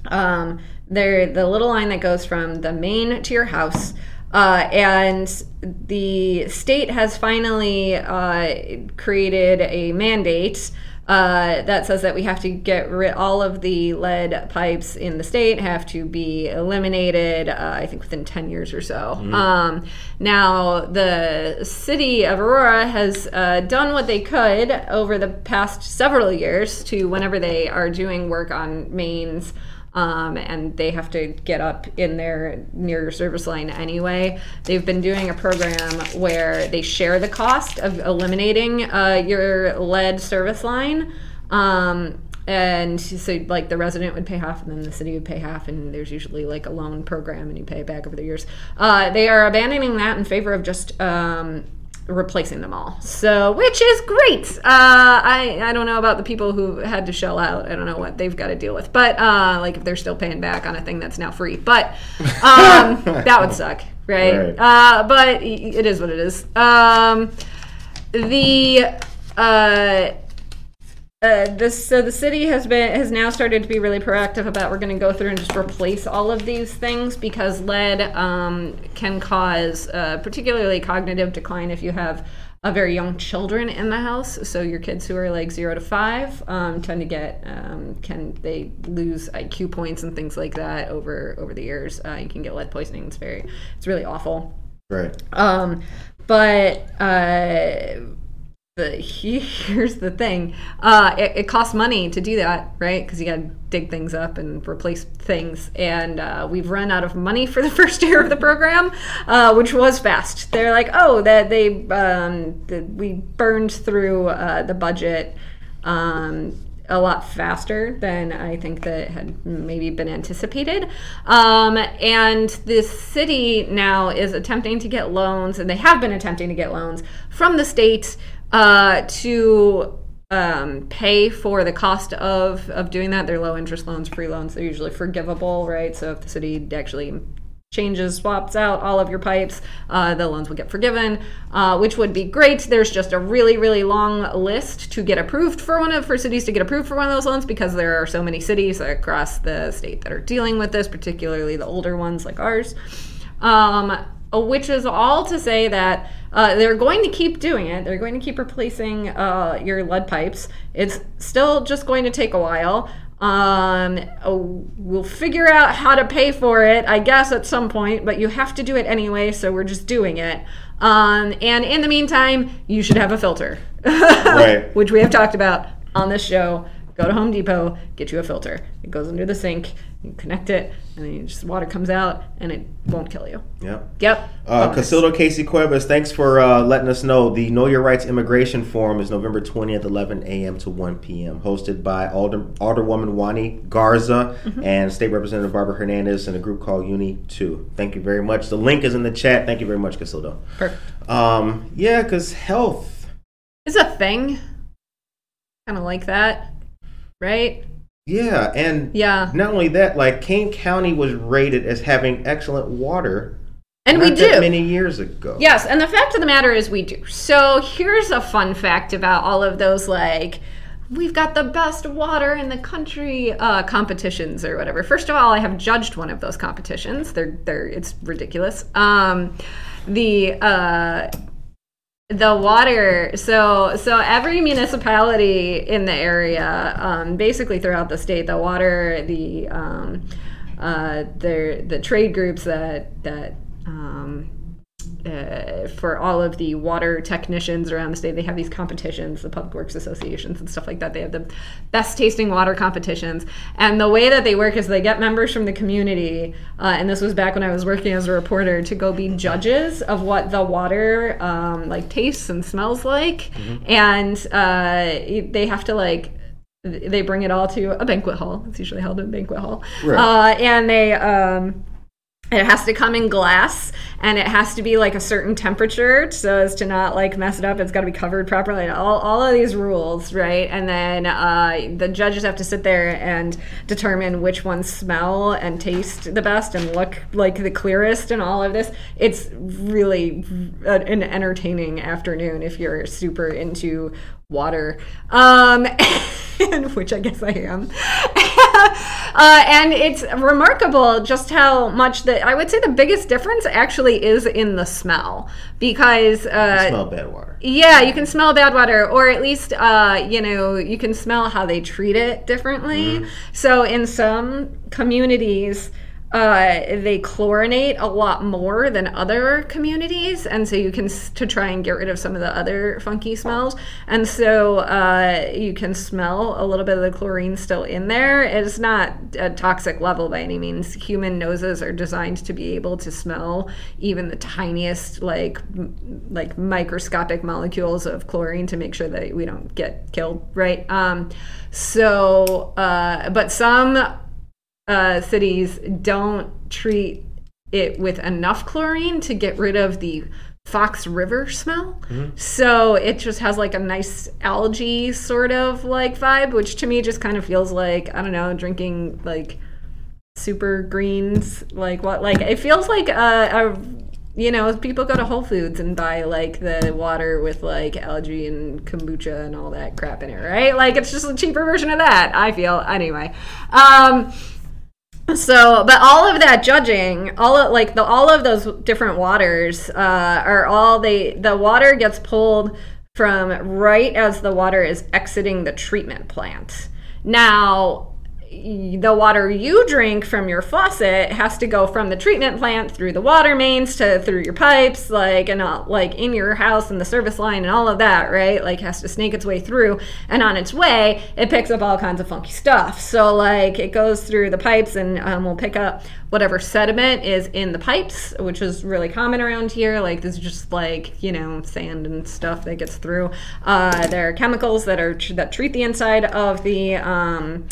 Um, they're the little line that goes from the main to your house. Uh, and the state has finally uh, created a mandate uh, that says that we have to get rid all of the lead pipes in the state have to be eliminated. Uh, I think within ten years or so. Um, now the city of Aurora has uh, done what they could over the past several years to whenever they are doing work on mains um, and they have to get up in their near your service line anyway. They've been doing a program where they share the cost of eliminating uh, your lead service line. Um, and so, like, the resident would pay half, and then the city would pay half, and there's usually like a loan program, and you pay it back over the years. Uh, they are abandoning that in favor of just um, replacing them all. So, which is great. Uh, I I don't know about the people who had to shell out. I don't know what they've got to deal with. But uh, like if they're still paying back on a thing that's now free, but um, that would suck, right? Right. Uh, but it is what it is. Um, the uh, uh, this so the city has been has now started to be really proactive about we're going to go through and just replace all of these things because lead um, can cause uh, particularly cognitive decline if you have a very young children in the house. So your kids who are like zero to five um, tend to get um, can they lose iq points and things like that over over the years. Uh, you can get lead poisoning. It's very it's really awful. Right. um, but uh, the here's the thing: uh, it, it costs money to do that, right? Because you got to dig things up and replace things, and uh, we've run out of money for the first year of the program, uh, which was fast. They're like, oh, that they um, the, we burned through uh, the budget. Um, a lot faster than I think that had maybe been anticipated. Um, and the city now is attempting to get loans, and they have been attempting to get loans from the state uh, to um, pay for the cost of, of doing that. They're low interest loans, free loans. They're usually forgivable, right? So if the city actually changes, swaps out all of your pipes, uh, the loans will get forgiven, uh, which would be great. There's just a really, really long list to get approved for one of for cities to get approved for one of those loans because there are so many cities across the state that are dealing with this, particularly the older ones like ours. Um, which is all to say that uh, they're going to keep doing it. They're going to keep replacing uh, your lead pipes. It's still just going to take a while. Um, oh, we'll figure out how to pay for it, I guess, at some point, but you have to do it anyway, so we're just doing it. Um, and in the meantime, you should have a filter, Right. which we have talked about on this show. Go to Home Depot, get you a filter. It goes under the sink, you connect it, and then you just water comes out, and it won't kill you. Yep. Yep. Uh, Casildo Casey Cuevas, thanks for uh, letting us know. The Know Your Rights Immigration Forum is November 20th, 11 a.m. to 1 p.m., hosted by Alder, Alderwoman Wani Garza Mm-hmm. and State Representative Barbara Hernandez and a group called Uni 2. Thank you very much. The link is in the chat. Thank you very much, Casildo. Perfect. Um, yeah, because health. Is a thing. Kind of like that, right? Yeah, and Yeah. not only that, like Kane County was rated as having excellent water And we do. many years ago. Yes, and the fact of the matter is we do. So here's a fun fact about all of those like we've got the best water in the country uh, competitions or whatever. First of all, I have judged one of those competitions. They're they're it's ridiculous. Um, the uh, the water. So so every municipality in the area um, basically throughout the state the water the um, uh, the the trade groups that that um, uh, for all of the water technicians around the state. They have these competitions the public works associations and stuff like that. They have the best tasting water competitions. And the way that they work is they get members from the community uh, and this was back when i was working as a reporter to go be judges of what the water um, like tastes and smells like. And uh, they have to like they bring it all to a banquet hall. It's usually held in a banquet hall. Right. uh, and they um, it has to come in glass and it has to be like a certain temperature so as to not like mess it up. It's got to be covered properly. All, all of these rules right? And then uh, the judges have to sit there and determine which ones smell and taste the best and look like the clearest and all of this. It's really an entertaining afternoon if you're super into water. Um which i guess i am uh, and it's remarkable just how much that I would say the biggest difference actually is in the smell because uh, smell bad water. yeah, you can smell bad water, or at least, uh, you know, you can smell how they treat it differently. So, in some communities, uh, they chlorinate a lot more than other communities, and so you can to try and get rid of some of the other funky smells, and so uh, you can smell a little bit of the chlorine still in there. It's not a toxic level by any means. Human noses are designed to be able to smell even the tiniest, like like microscopic molecules of chlorine to make sure that we don't get killed. Right. Um, so, uh, but some uh, cities don't treat it with enough chlorine to get rid of the Fox River smell. So it just has like a nice algae sort of like vibe, which to me just kind of feels like, I don't know, drinking like super greens. Like what? Like it feels like a, you know, people go to Whole Foods and buy like the water with like algae and kombucha and all that crap in it, right? Like it's just a cheaper version of that. I feel anyway. Um, so, but all of that judging, all of like the all of those different waters uh, are all they. The water gets pulled from right as the water is exiting the treatment plant. Now, the water you drink from your faucet has to go from the treatment plant through the water mains to through your pipes like and all, like in your house and the service line and all of that right? Like has to snake its way through. And on its way it picks up all kinds of funky stuff. So like it goes through the pipes and um, will pick up whatever sediment is in the pipes which is really common around here. Like this is just like you know sand and stuff that gets through. Uh, there are chemicals that are that treat the inside of the um,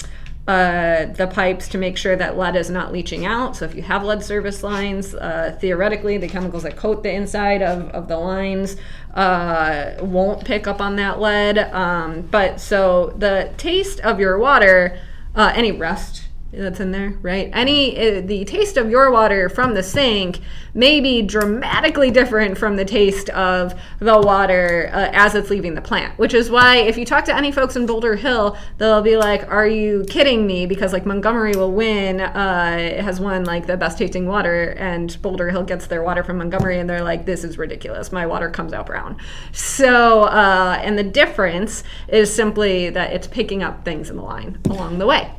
uh, the pipes to make sure that lead is not leaching out. So if you have lead service lines, uh, theoretically, the chemicals that coat the inside of, of the lines uh, won't pick up on that lead. Um, but so the taste of your water, uh, any rust that's in there, right? Any uh, the taste of your water from the sink may be dramatically different from the taste of the water uh, as it's leaving the plant. Which is why if you talk to any folks in Boulder Hill, they'll be like, "Are you kidding me?" Because like Montgomery will win, uh, has won like the best tasting water, and Boulder Hill gets their water from Montgomery, and they're like, "This is ridiculous. My water comes out brown." So, uh, and the difference is simply that it's picking up things in the line along the way.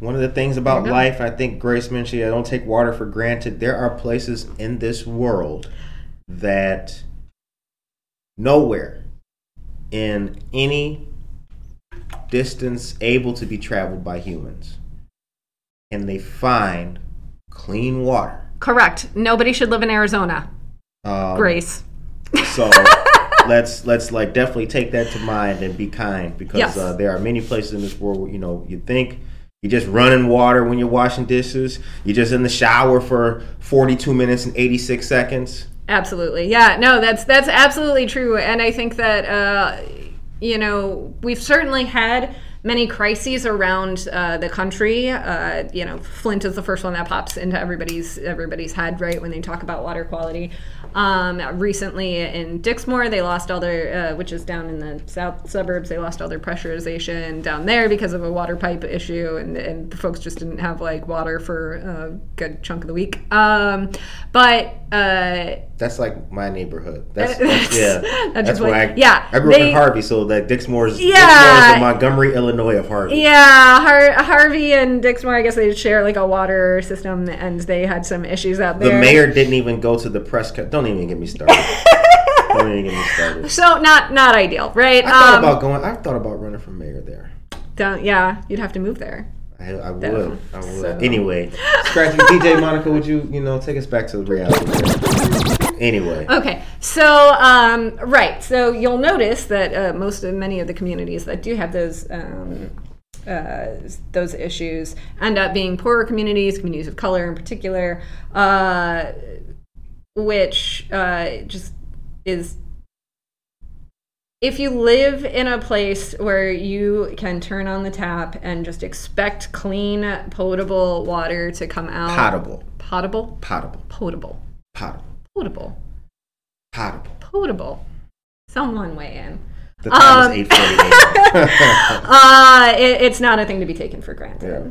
One of the things about life, I think Grace mentioned, I don't take water for granted. There are places in this world that nowhere in any distance able to be traveled by humans can they find clean water. Correct. Nobody should live in Arizona. Um, Grace. So let's let's like definitely take that to mind and be kind because Yes. uh, there are many places in this world where you know you think you're just running water when you're washing dishes. You're just in the shower for 42 minutes and 86 seconds. Absolutely. Yeah, no, that's that's absolutely true. And I think that uh, you know, we've certainly had many crises around uh, the country. Uh, you know, Flint is the first one that pops into everybody's everybody's head, right, when they talk about water quality. Um, recently in Dixmoor, they lost all their, uh, which is down in the south suburbs, they lost all their pressurization down there because of a water pipe issue, and, and the folks just didn't have like water for a good chunk of the week. Um, but uh, That's like my neighborhood. That's, that's yeah. That's That's, where I yeah, I grew up in Harvey, so that Dixmoor's Yeah. Dixmoor's the Montgomery, Illinois of Harvey. Yeah, Har- Harvey and Dixmoor, I guess they share like a water system, and they had some issues out there. The mayor didn't even go to the press. Co- don't even get me started. don't even get me started. So not not ideal, right? I thought Um, about going. I thought about running for mayor there. don't- yeah, you'd have to move there. I, I would. I would. So- Anyway, scratchy DJ Monica, would you you know take us back to the reality? Anyway, Okay, so um, right, so you'll notice that uh, most of many of the communities that do have those um, uh, those issues end up being poorer communities, communities of color in particular, uh, which uh, just is. If you live in a place where you can turn on the tap and just expect clean, potable water to come out, potable, potable, potable, potable, potable, potable, potable. potable. Someone weigh in. The time Um, is eight forty-eight. Uh, it, it's not a thing to be taken for granted. Yeah.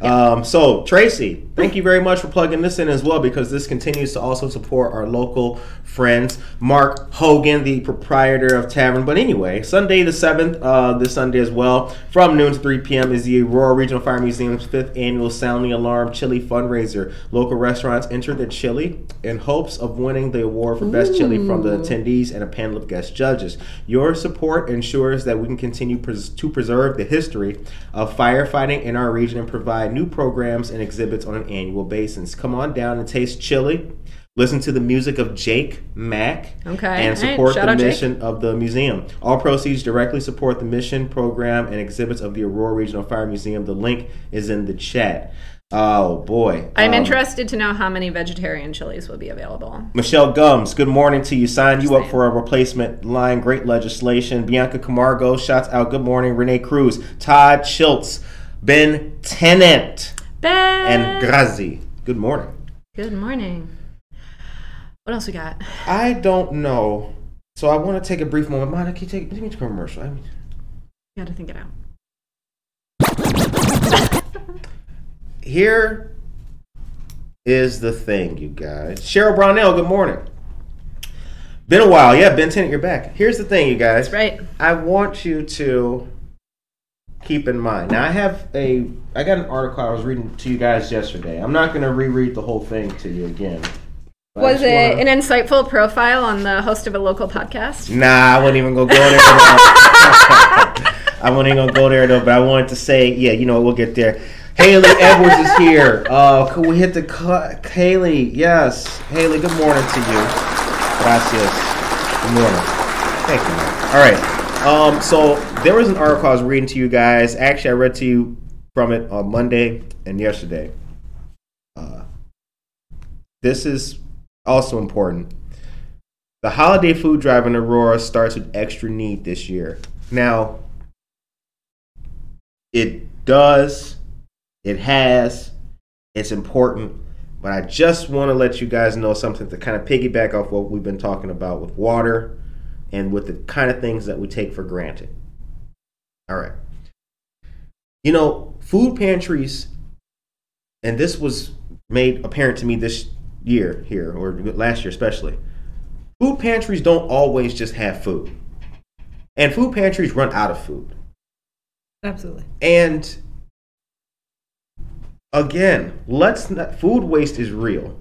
Right. Um, so Tracy, thank you very much for plugging this in as well because this continues to also support our local friends. Mark Hogan, the proprietor of Tavern. But anyway, Sunday the seventh, uh, this Sunday as well, from noon to three p.m. is the Aurora Regional Fire Museum's fifth annual Sound the Alarm Chili fundraiser. Local restaurants enter the chili in hopes of winning the award for best chili from the attendees and a panel of guest judges. Your support ensures that we can continue pres- to preserve the history of firefighting in our region and provide new programs and exhibits on an annual basis. Come on down and taste chili. Listen to the music of Jake Mack Okay. and support the out, Jake. mission of the museum. All proceeds directly support the mission, program, and exhibits of the Aurora Regional Fire Museum. The link is in the chat. Oh boy. I'm Um, interested to know how many vegetarian chilies will be available. Michelle Gums, good morning to you. Signed you up for a replacement line. Great legislation. Bianca Camargo, shots out. Good morning. Renee Cruz, Todd Schultz, Ben Tennant, Ben. and Grazi. Good morning. Good morning. What else we got? I don't know. So I want to take a brief moment. Monica, can you take me a commercial? I mean, Got to think it out. here is the thing, you guys. Cheryl Brownell, good morning. Been a while. Yeah, Ben Tennant, you're back. Here's the thing, you guys. Right. I want you to keep in mind. Now, I have a, I got an article I was reading to you guys yesterday. I'm not going to reread the whole thing to you again. Was it wanna- an insightful profile on the host of a local podcast? Nah, I wouldn't even go go there. I wouldn't even go there though. But I wanted to say, yeah, you know, we'll get there. Haley Edwards is here. Uh, could we hit the cl- Haley? Yes, Haley. Good morning to you. Gracias. Good morning. Thank you. Man. All right. Um, so there was an article I was reading to you guys. Actually, I read to you from it on Monday and yesterday. Uh, this is also important. The holiday food drive in Aurora starts with extra need this year. Now, it does, it has, it's important, but I just want to let you guys know something to kind of piggyback off what we've been talking about with water and with the kind of things that we take for granted. All right. You know, food pantries, and this was made apparent to me this year here, or last year especially food pantries don't always just have food. And food pantries run out of food. Absolutely. And again, let's not food waste is real.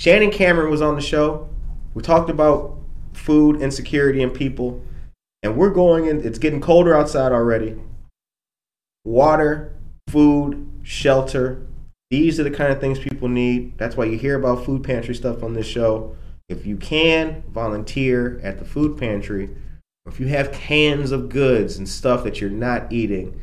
Shannon Cameron was on the show. We talked about food insecurity and people. And we're going in it's getting colder outside already. Water, food, shelter. These are the kind of things people need. That's why you hear about food pantry stuff on this show. If you can, volunteer at the food pantry. If you have cans of goods and stuff that you're not eating,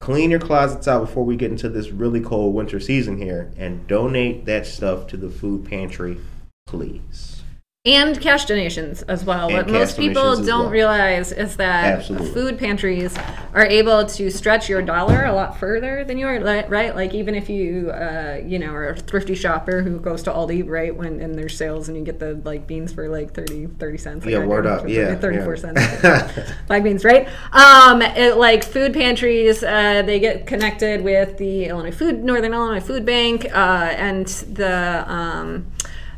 clean your closets out before we get into this really cold winter season here and donate that stuff to the food pantry, please. And cash donations as well. And what most people don't well. realize is that Absolutely. food pantries are able to stretch your dollar a lot further than you are, right? Like even if you, uh, you know, are a thrifty shopper who goes to Aldi, right, when and there's sales and you get the like beans for like 30, 30 cents. like Yeah, word up. Yeah, 34 yeah. cents. black beans, right? Um, it, like food pantries, uh, they get connected with the Illinois Food Northern Illinois Food Bank, uh, and the um,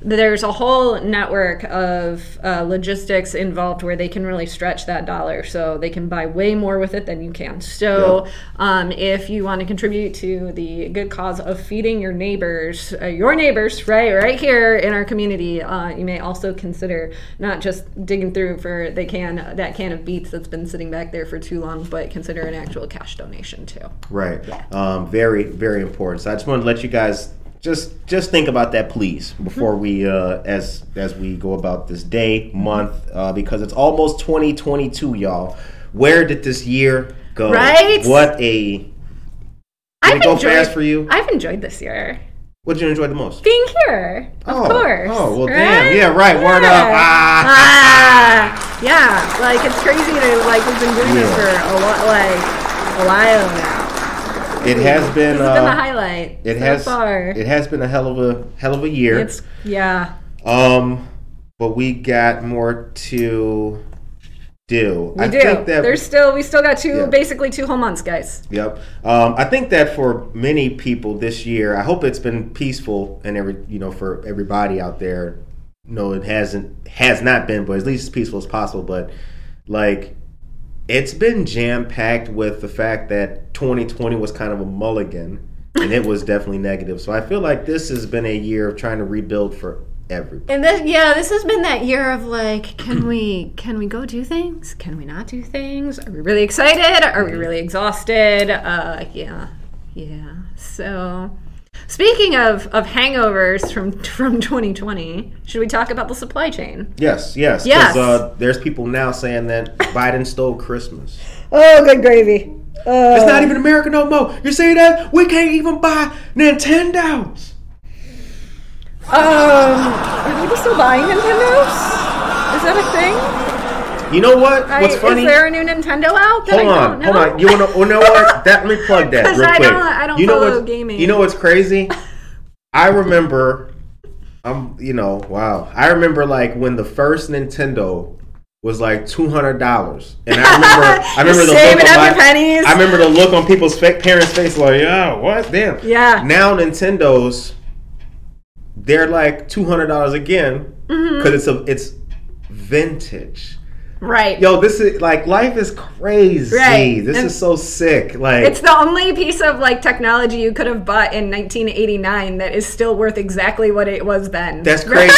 there's a whole network of uh, logistics involved where they can really stretch that dollar, so they can buy way more with it than you can. So, Yep. um, if you want to contribute to the good cause of feeding your neighbors, uh, your neighbors, right, right here in our community, uh, you may also consider not just digging through for the can that can of beets that's been sitting back there for too long, but consider an actual cash donation too. Right. Um, very, very important. So I just wanted to let you guys just just think about that, please, before we uh, as as we go about this day month uh, because it's almost 2022, y'all. Where did this year go? Right? What a did I've it go enjoyed- fast for you? I've enjoyed this year. What did you enjoy the most? Being here, of Oh, course. oh, well, right? damn. Yeah, right. Word up. Yeah. Ah. Ah, yeah. Like it's crazy to like we've been doing this for a while, like a while now. It has been. This has been the Uh, highlight. it so has. far. It has been a hell of a hell of a year. It's yeah. Um, but we got more to do. We I do. think that There's still we still got two Yeah. basically two whole months, guys. Yep. Um, I think that for many people this year, I hope it's been peaceful and every you know for everybody out there. No, it hasn't has not been, but at least as peaceful as possible. But like, it's been jam packed with the fact that 2020 was kind of a mulligan, and it was definitely negative. So I feel like this has been a year of trying to rebuild for everybody. And this, yeah, this has been that year of like, can we can we go do things? Can we not do things? Are we really excited? Are we really exhausted? Uh, yeah, yeah. So, speaking of of hangovers from from 2020, should we talk about the supply chain? Yes, yes. 'cause, Yes. Uh, there's people now saying that Biden stole Christmas. Oh, good gravy. Uh, It's not even America no more. You see that? We can't even buy Nintendos. Um, are people still buying Nintendos? Is that a thing? You know what? I- What's funny? Is there a new Nintendo out hold on, hold on. You wanna? You know what? That let me plug that real I quick. don't- I don't you know follow what's, gaming. You know what's crazy? I remember I'm, you know, wow. I remember like when the first Nintendo was like two hundred dollars, and I remember, I remember the look on my, pennies. I remember the look on people's fa- parents' face, like, yeah, what, damn. Yeah. Now Nintendos, they're like two hundred dollars again Mm-hmm. because it's a it's vintage. Right. Yo, this is like life is crazy. Right. This And- is so sick. Like It's the only piece of like technology you could have bought in 1989 that is still worth exactly what it was then. that's crazy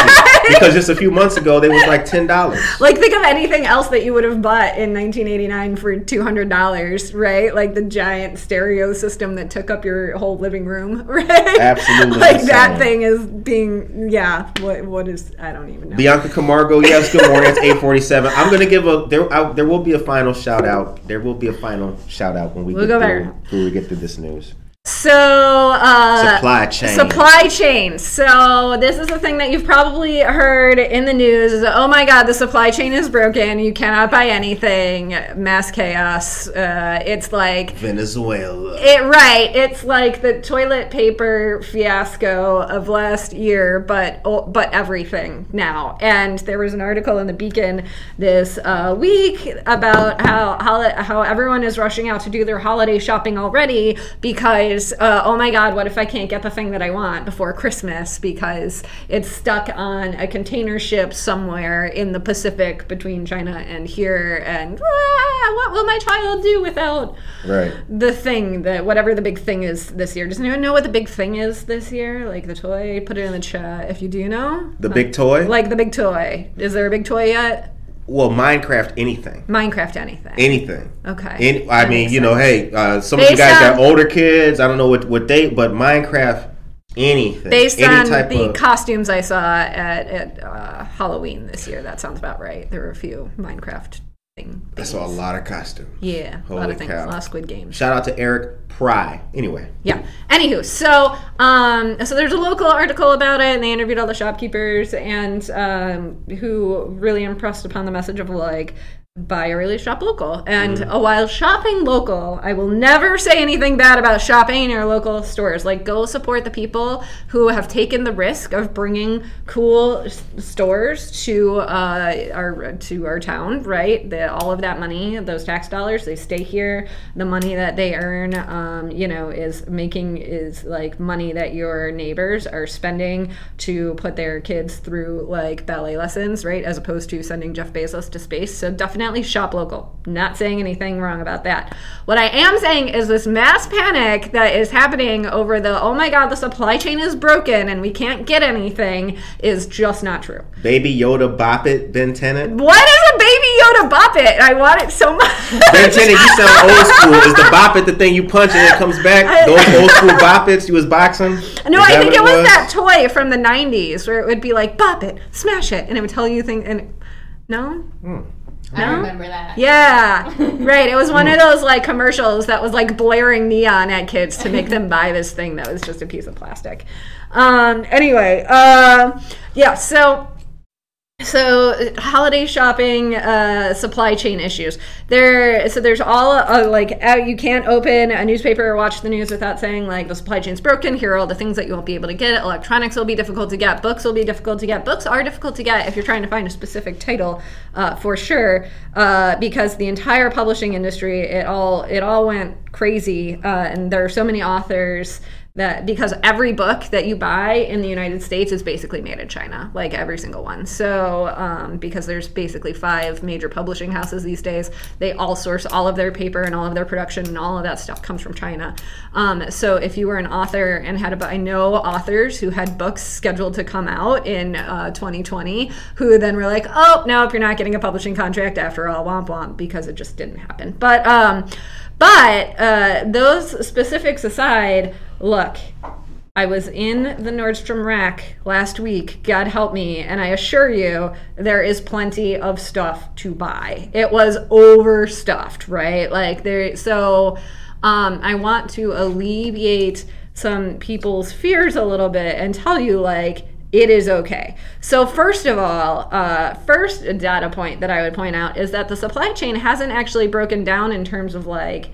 because just a few months ago they was like ten dollars. Like think of anything else that you would have bought in 1989 for $200, right? Like the giant stereo system that took up your whole living room, right? Absolutely like that thing is being yeah, what what is I don't even know. Bianca Camargo, yes, good morning. It's eight forty seven. I'm gonna give a there. I, there will be a final shout out. There will be a final shout out when we We'll get go through, there. when we get through this news. So, uh, Supply chain. Supply chain. So, this is the thing that you've probably heard in the news is oh my god, the supply chain is broken. You cannot buy anything. Mass chaos. Uh, it's like Venezuela. it right. It's like the toilet paper fiasco of last year, but oh, but everything now. And there was an article in the Beacon this uh, week about how how how everyone is rushing out to do their holiday shopping already because uh, oh my god, what if I can't get the thing that I want before Christmas because it's stuck on a container ship somewhere in the Pacific between China and here, and ah, what will my child do without? Right. the thing that whatever the big thing is this year. Does anyone know what the big thing is this year? Like the toy? Put it in the chat if you do know. The big toy. Like the big toy. Is there a big toy yet? Well, Minecraft. Anything. Minecraft anything. Anything. Okay. Any, I That mean, you know, hey, uh, some of you Based guys got older kids. I don't know what what they, but Minecraft. Anything. Based Any on the of. costumes I saw at, at uh, Halloween this year, that sounds about right. There were a few Minecraft thing. I saw a lot of costumes. Yeah, a lot of things. cow. A lot of Squid Games. Shout out to Eric Pry. Anyway. Yeah. Anywho, so um, so there's a local article about it, and they interviewed all the shopkeepers and um, who really impressed upon the message of like buy or really shop local. And uh, while shopping local, I will never say anything bad about shopping in your local stores. Like go support the people who have taken the risk of bringing cool s- stores to uh, our to our town. Right, the, all of that money, those tax dollars, they stay here. The money that they earn, um, you know, is making is like money that your neighbors are spending to put their kids through like ballet lessons, right? As opposed to sending Jeff Bezos to space. So definitely shop local. Not saying anything wrong about that. What I am saying is this mass panic that is happening over the oh my god, the supply chain is broken and we can't get anything is just not true. Baby Yoda Bop It, Ben Tennant. What is a baby Yoda bop it? I want it so much. Ben Tennant, you sound old school. Is the bop it the thing you punch and it comes back? Those old school bop its you was boxing? No, I think it was, that toy from the '90s where it would be like "bop it, smash it," and it would tell you things. And no, hmm. I remember that. yeah, right. It was one of those like commercials that was like blaring neon at kids to make them buy this thing that was just a piece of plastic. Um. Anyway, uh, yeah. So so holiday shopping uh, supply chain issues. There so there's all uh, like uh, you can't open a newspaper or watch the news without saying like the supply chain's broken here are all the things that you won't be able to get electronics will be difficult to get books will be difficult to get books are difficult to get if you're trying to find a specific title uh, for sure uh, because the entire publishing industry it all it all went crazy uh, and there are so many authors that because every book that you buy in the United States is basically made in China, like every single one. So, um, because there's basically five major publishing houses these days, they all source all of their paper and all of their production and all of that stuff comes from China. Um, so, if you were an author and had a I know authors who had books scheduled to come out in uh, 2020 who then were like, oh, nope, you're not getting a publishing contract after all, womp womp, because it just didn't happen. But, um, but uh, those specifics aside, look, I was in the Nordstrom rack last week, God help me, and I assure you there is plenty of stuff to buy. It was overstuffed, right? Like there so um, I want to alleviate some people's fears a little bit and tell you like it is okay. So first of all, uh, first data point that I would point out is that the supply chain hasn't actually broken down in terms of like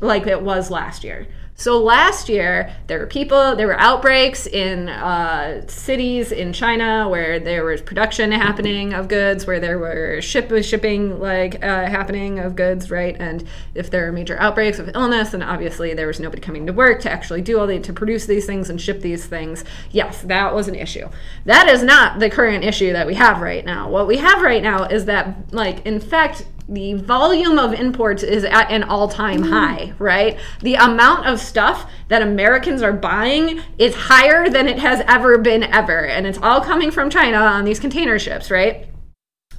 like it was last year. So last year, there were people, there were outbreaks in uh, cities in China where there was production happening of goods, where there were ship shipping like uh, happening of goods, right? And if there are major outbreaks of illness, and obviously there was nobody coming to work to actually do all the to produce these things and ship these things. Yes, that was an issue. That is not the current issue that we have right now. What we have right now is that, like, in fact, the volume of imports is at an all-time mm. high, right? The amount of stuff that Americans are buying is higher than it has ever been ever, and it's all coming from China on these container ships, right?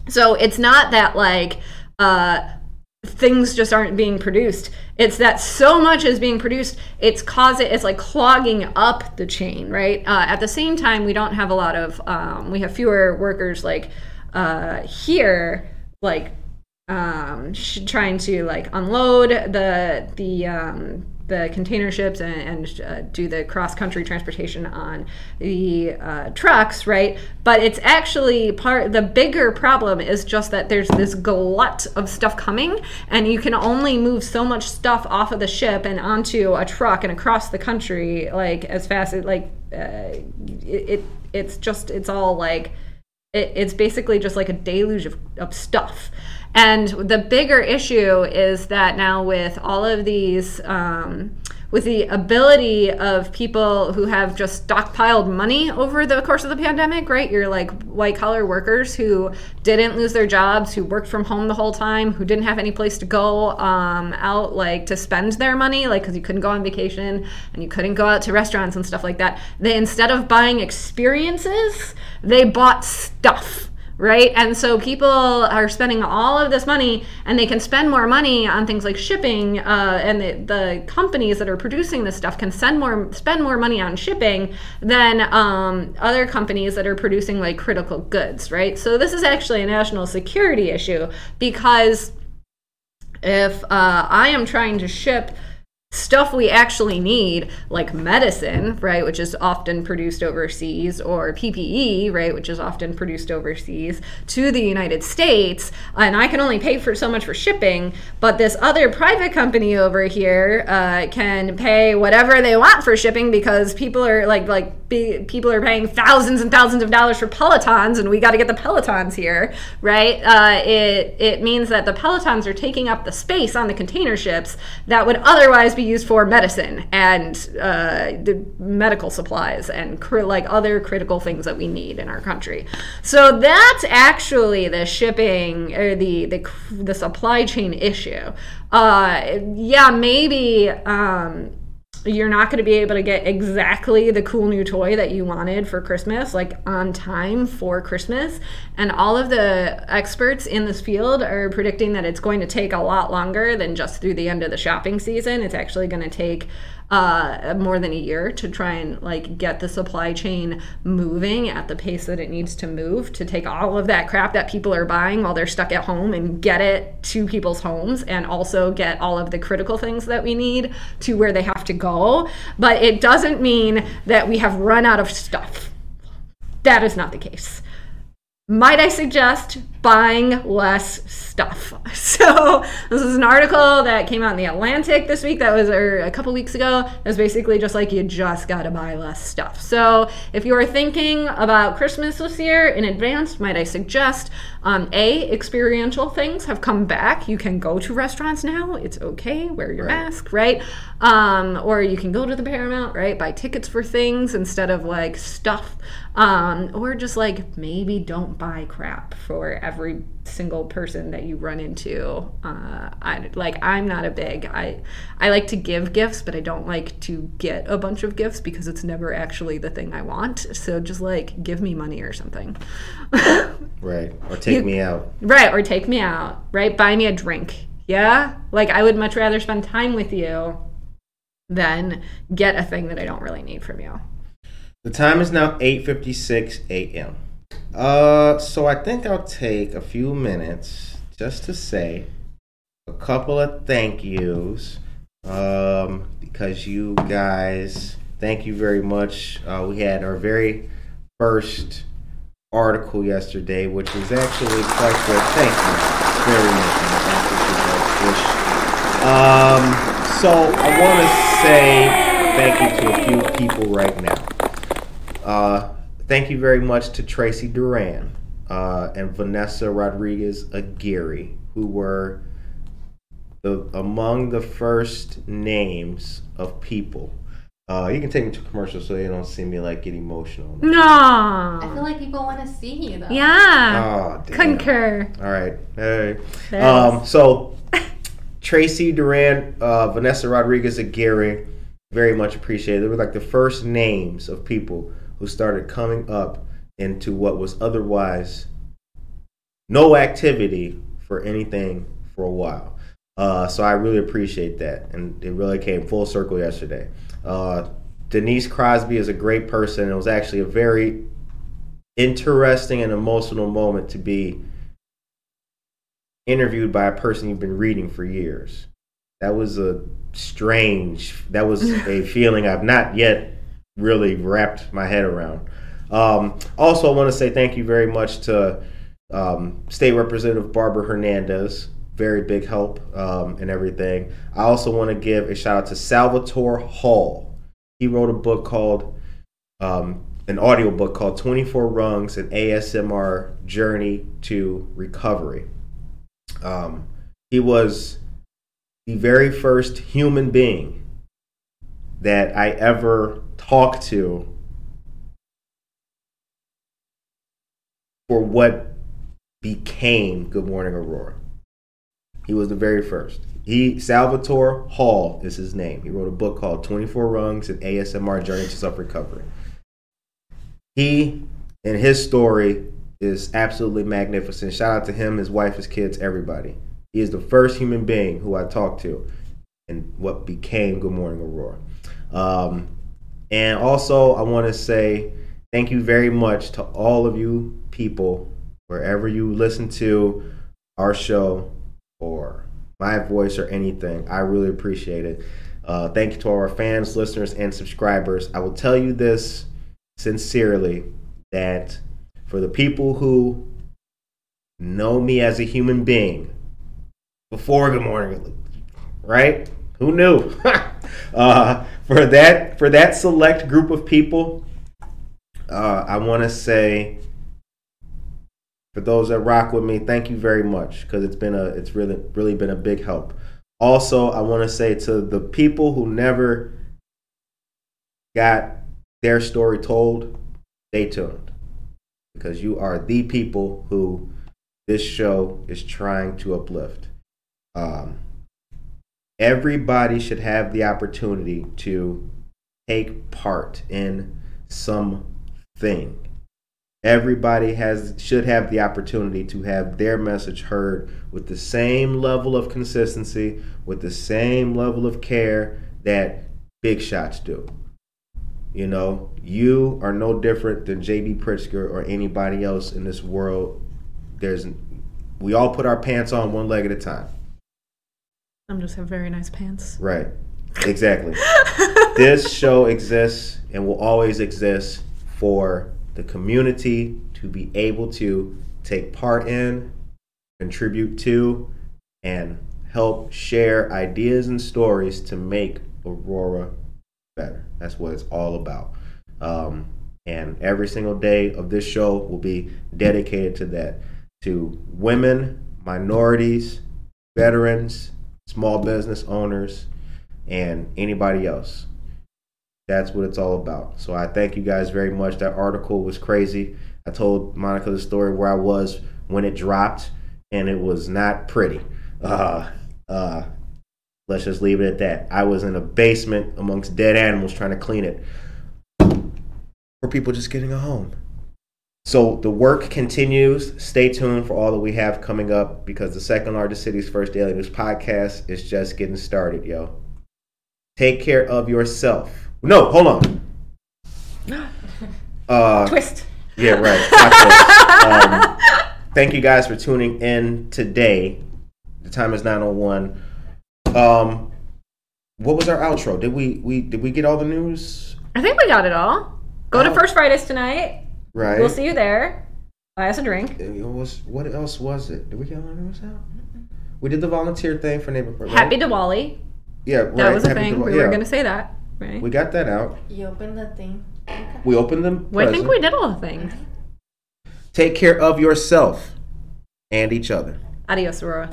So it's not that like uh, things just aren't being produced. It's that so much is being produced, it's causing it's like clogging up the chain, right? Uh, at the same time, we don't have a lot of um, we have fewer workers like uh, here, like um, trying to like unload the the um, the container ships and, and uh, do the cross country transportation on the uh, trucks, right? But it's actually part. The bigger problem is just that there's this glut of stuff coming, and you can only move so much stuff off of the ship and onto a truck and across the country like as fast as like uh, it, it it's just it's all like it, it's basically just like a deluge of, of stuff and the bigger issue is that now with all of these, um, with the ability of people who have just stockpiled money over the course of the pandemic, right? You're like white collar workers who didn't lose their jobs, who worked from home the whole time, who didn't have any place to go um, out, like to spend their money, like because you couldn't go on vacation and you couldn't go out to restaurants and stuff like that. They instead of buying experiences, they bought stuff right? And so people are spending all of this money, and they can spend more money on things like shipping. Uh, and the, the, companies that are producing this stuff can send more, spend more money on shipping than um, other companies that are producing like critical goods, right? So this is actually a national security issue because if uh, I am trying to ship stuff we actually need, like medicine, right, which is often produced overseas, or PPE, right, which is often produced overseas, to the United States, and I can only pay for so much for shipping, but this other private company over here uh, can pay whatever they want for shipping because people are like like be, people are paying thousands and thousands of dollars for Pelotons, and we got to get the Pelotons here, right? Uh, it it means that the Pelotons are taking up the space on the container ships that would otherwise be used for medicine and uh, medical supplies and cr- like other critical things that we need in our country. So that's actually the shipping or the the, the supply chain issue. Uh, yeah, maybe. Um, you're not going to be able to get exactly the cool new toy that you wanted for Christmas, like on time for Christmas. And all of the experts in this field are predicting that it's going to take a lot longer than just through the end of the shopping season. It's actually going to take uh, more than a year to try and like get the supply chain moving at the pace that it needs to move to take all of that crap that people are buying while they're stuck at home and get it to people's homes and also get all of the critical things that we need to where they have to go. But it doesn't mean that we have run out of stuff. That is not the case might I suggest buying less stuff? So, this is an article that came out in The Atlantic this week, that was or a couple weeks ago. That's basically just like you just got to buy less stuff. So, if you're thinking about Christmas this year in advance, might I suggest um, A, experiential things have come back. You can go to restaurants now, it's okay, wear your right. mask, right? Um, or you can go to the Paramount, right? Buy tickets for things instead of like stuff. Um, or just like maybe don't buy crap for every single person that you run into. Uh, I like I'm not a big I I like to give gifts, but I don't like to get a bunch of gifts because it's never actually the thing I want. So just like give me money or something. right. Or take you, me out. Right, or take me out. Right? Buy me a drink. Yeah? Like I would much rather spend time with you than get a thing that I don't really need from you. The time is now 8:56 a.m. Uh, so I think I'll take a few minutes just to say a couple of thank yous. Um, because you guys, thank you very much. Uh, we had our very first article yesterday, which was actually quite good. Thank you very much. Um, so I want to say thank you to a few people right now. Uh, thank you very much to Tracy Duran uh, and Vanessa Rodriguez Aguirre, who were the among the first names of people. Uh, you can take me to commercial so they don't see me like get emotional. No. I feel like people want to see you though. yeah. Oh, damn. Concur. All right. All right. There Um, so, Tracy Duran, uh, Vanessa Rodriguez Aguirre, very much appreciated. They were like the first names of people who started coming up into what was otherwise no activity for anything for a while. Uh, so I really appreciate that, and it really came full circle yesterday. Uh, Denise Crosby is a great person. It was actually a very interesting and emotional moment to be interviewed by a person you've been reading for years. That was a strange, that was a feeling I've not yet really wrapped my head around. Um, also, I want to say thank you very much to um, State Representative Barbara Hernandez. Very big help um, and everything. I also want to give a shout out to Salvatore Hall. He wrote a book called um, an audio book called 24 Rungs An ASMR Journey to Recovery. Um, he was the very first human being that I ever talked to for what became Good Morning Aurora. He was the very first. He Salvatore Hall is his name. He wrote a book called 24 Rungs An ASMR Journey to Self Recovery. He and his story is absolutely magnificent. Shout out to him, his wife, his kids, everybody. He is the first human being who I talked to and what became Good Morning Aurora. Um, and also, I want to say thank you very much to all of you people, wherever you listen to our show or my voice or anything. I really appreciate it. Uh, thank you to our fans, listeners, and subscribers. I will tell you this sincerely that for the people who know me as a human being before Good Morning, right? Who knew? uh, for that for that select group of people, uh, I want to say for those that rock with me, thank you very much because it's been a it's really really been a big help. Also, I want to say to the people who never got their story told, stay tuned because you are the people who this show is trying to uplift. Um, everybody should have the opportunity to take part in something. Everybody has should have the opportunity to have their message heard with the same level of consistency, with the same level of care that big shots do. You know, you are no different than JB Pritzker or anybody else in this world. There's we all put our pants on one leg at a time. I'm just have very nice pants. Right. Exactly. this show exists and will always exist for the community to be able to take part in, contribute to, and help share ideas and stories to make Aurora better. That's what it's all about. Um, and every single day of this show will be dedicated to that to women, minorities, veterans, small business owners, and anybody else. That's what it's all about. So I thank you guys very much. That article was crazy. I told Monica the story where I was when it dropped, and it was not pretty. Uh, uh, let's just leave it at that. I was in a basement amongst dead animals trying to clean it. For people just getting a home. So the work continues. Stay tuned for all that we have coming up because the second largest city's first daily news podcast is just getting started, yo. Take care of yourself. No, hold on. Uh, Twist. yeah, right. Um, thank you guys for tuning in today. The time is 901. Um, what was our outro? Did we we did we get all the news? I think we got it all. Go to Oh. First Fridays tonight. Right. We'll see you there. Buy us a drink. It was what else was it? Did we get all the news out? We did the volunteer thing for neighborhood. Right? Happy Diwali. Yeah, right. That was a happy thing. Diwali, We yeah. were gonna say that, right? We got that out. You open the thing. We opened them. Well, I think we did all the things. Mm-hmm. Take care of yourself and each other. Adios, Aurora.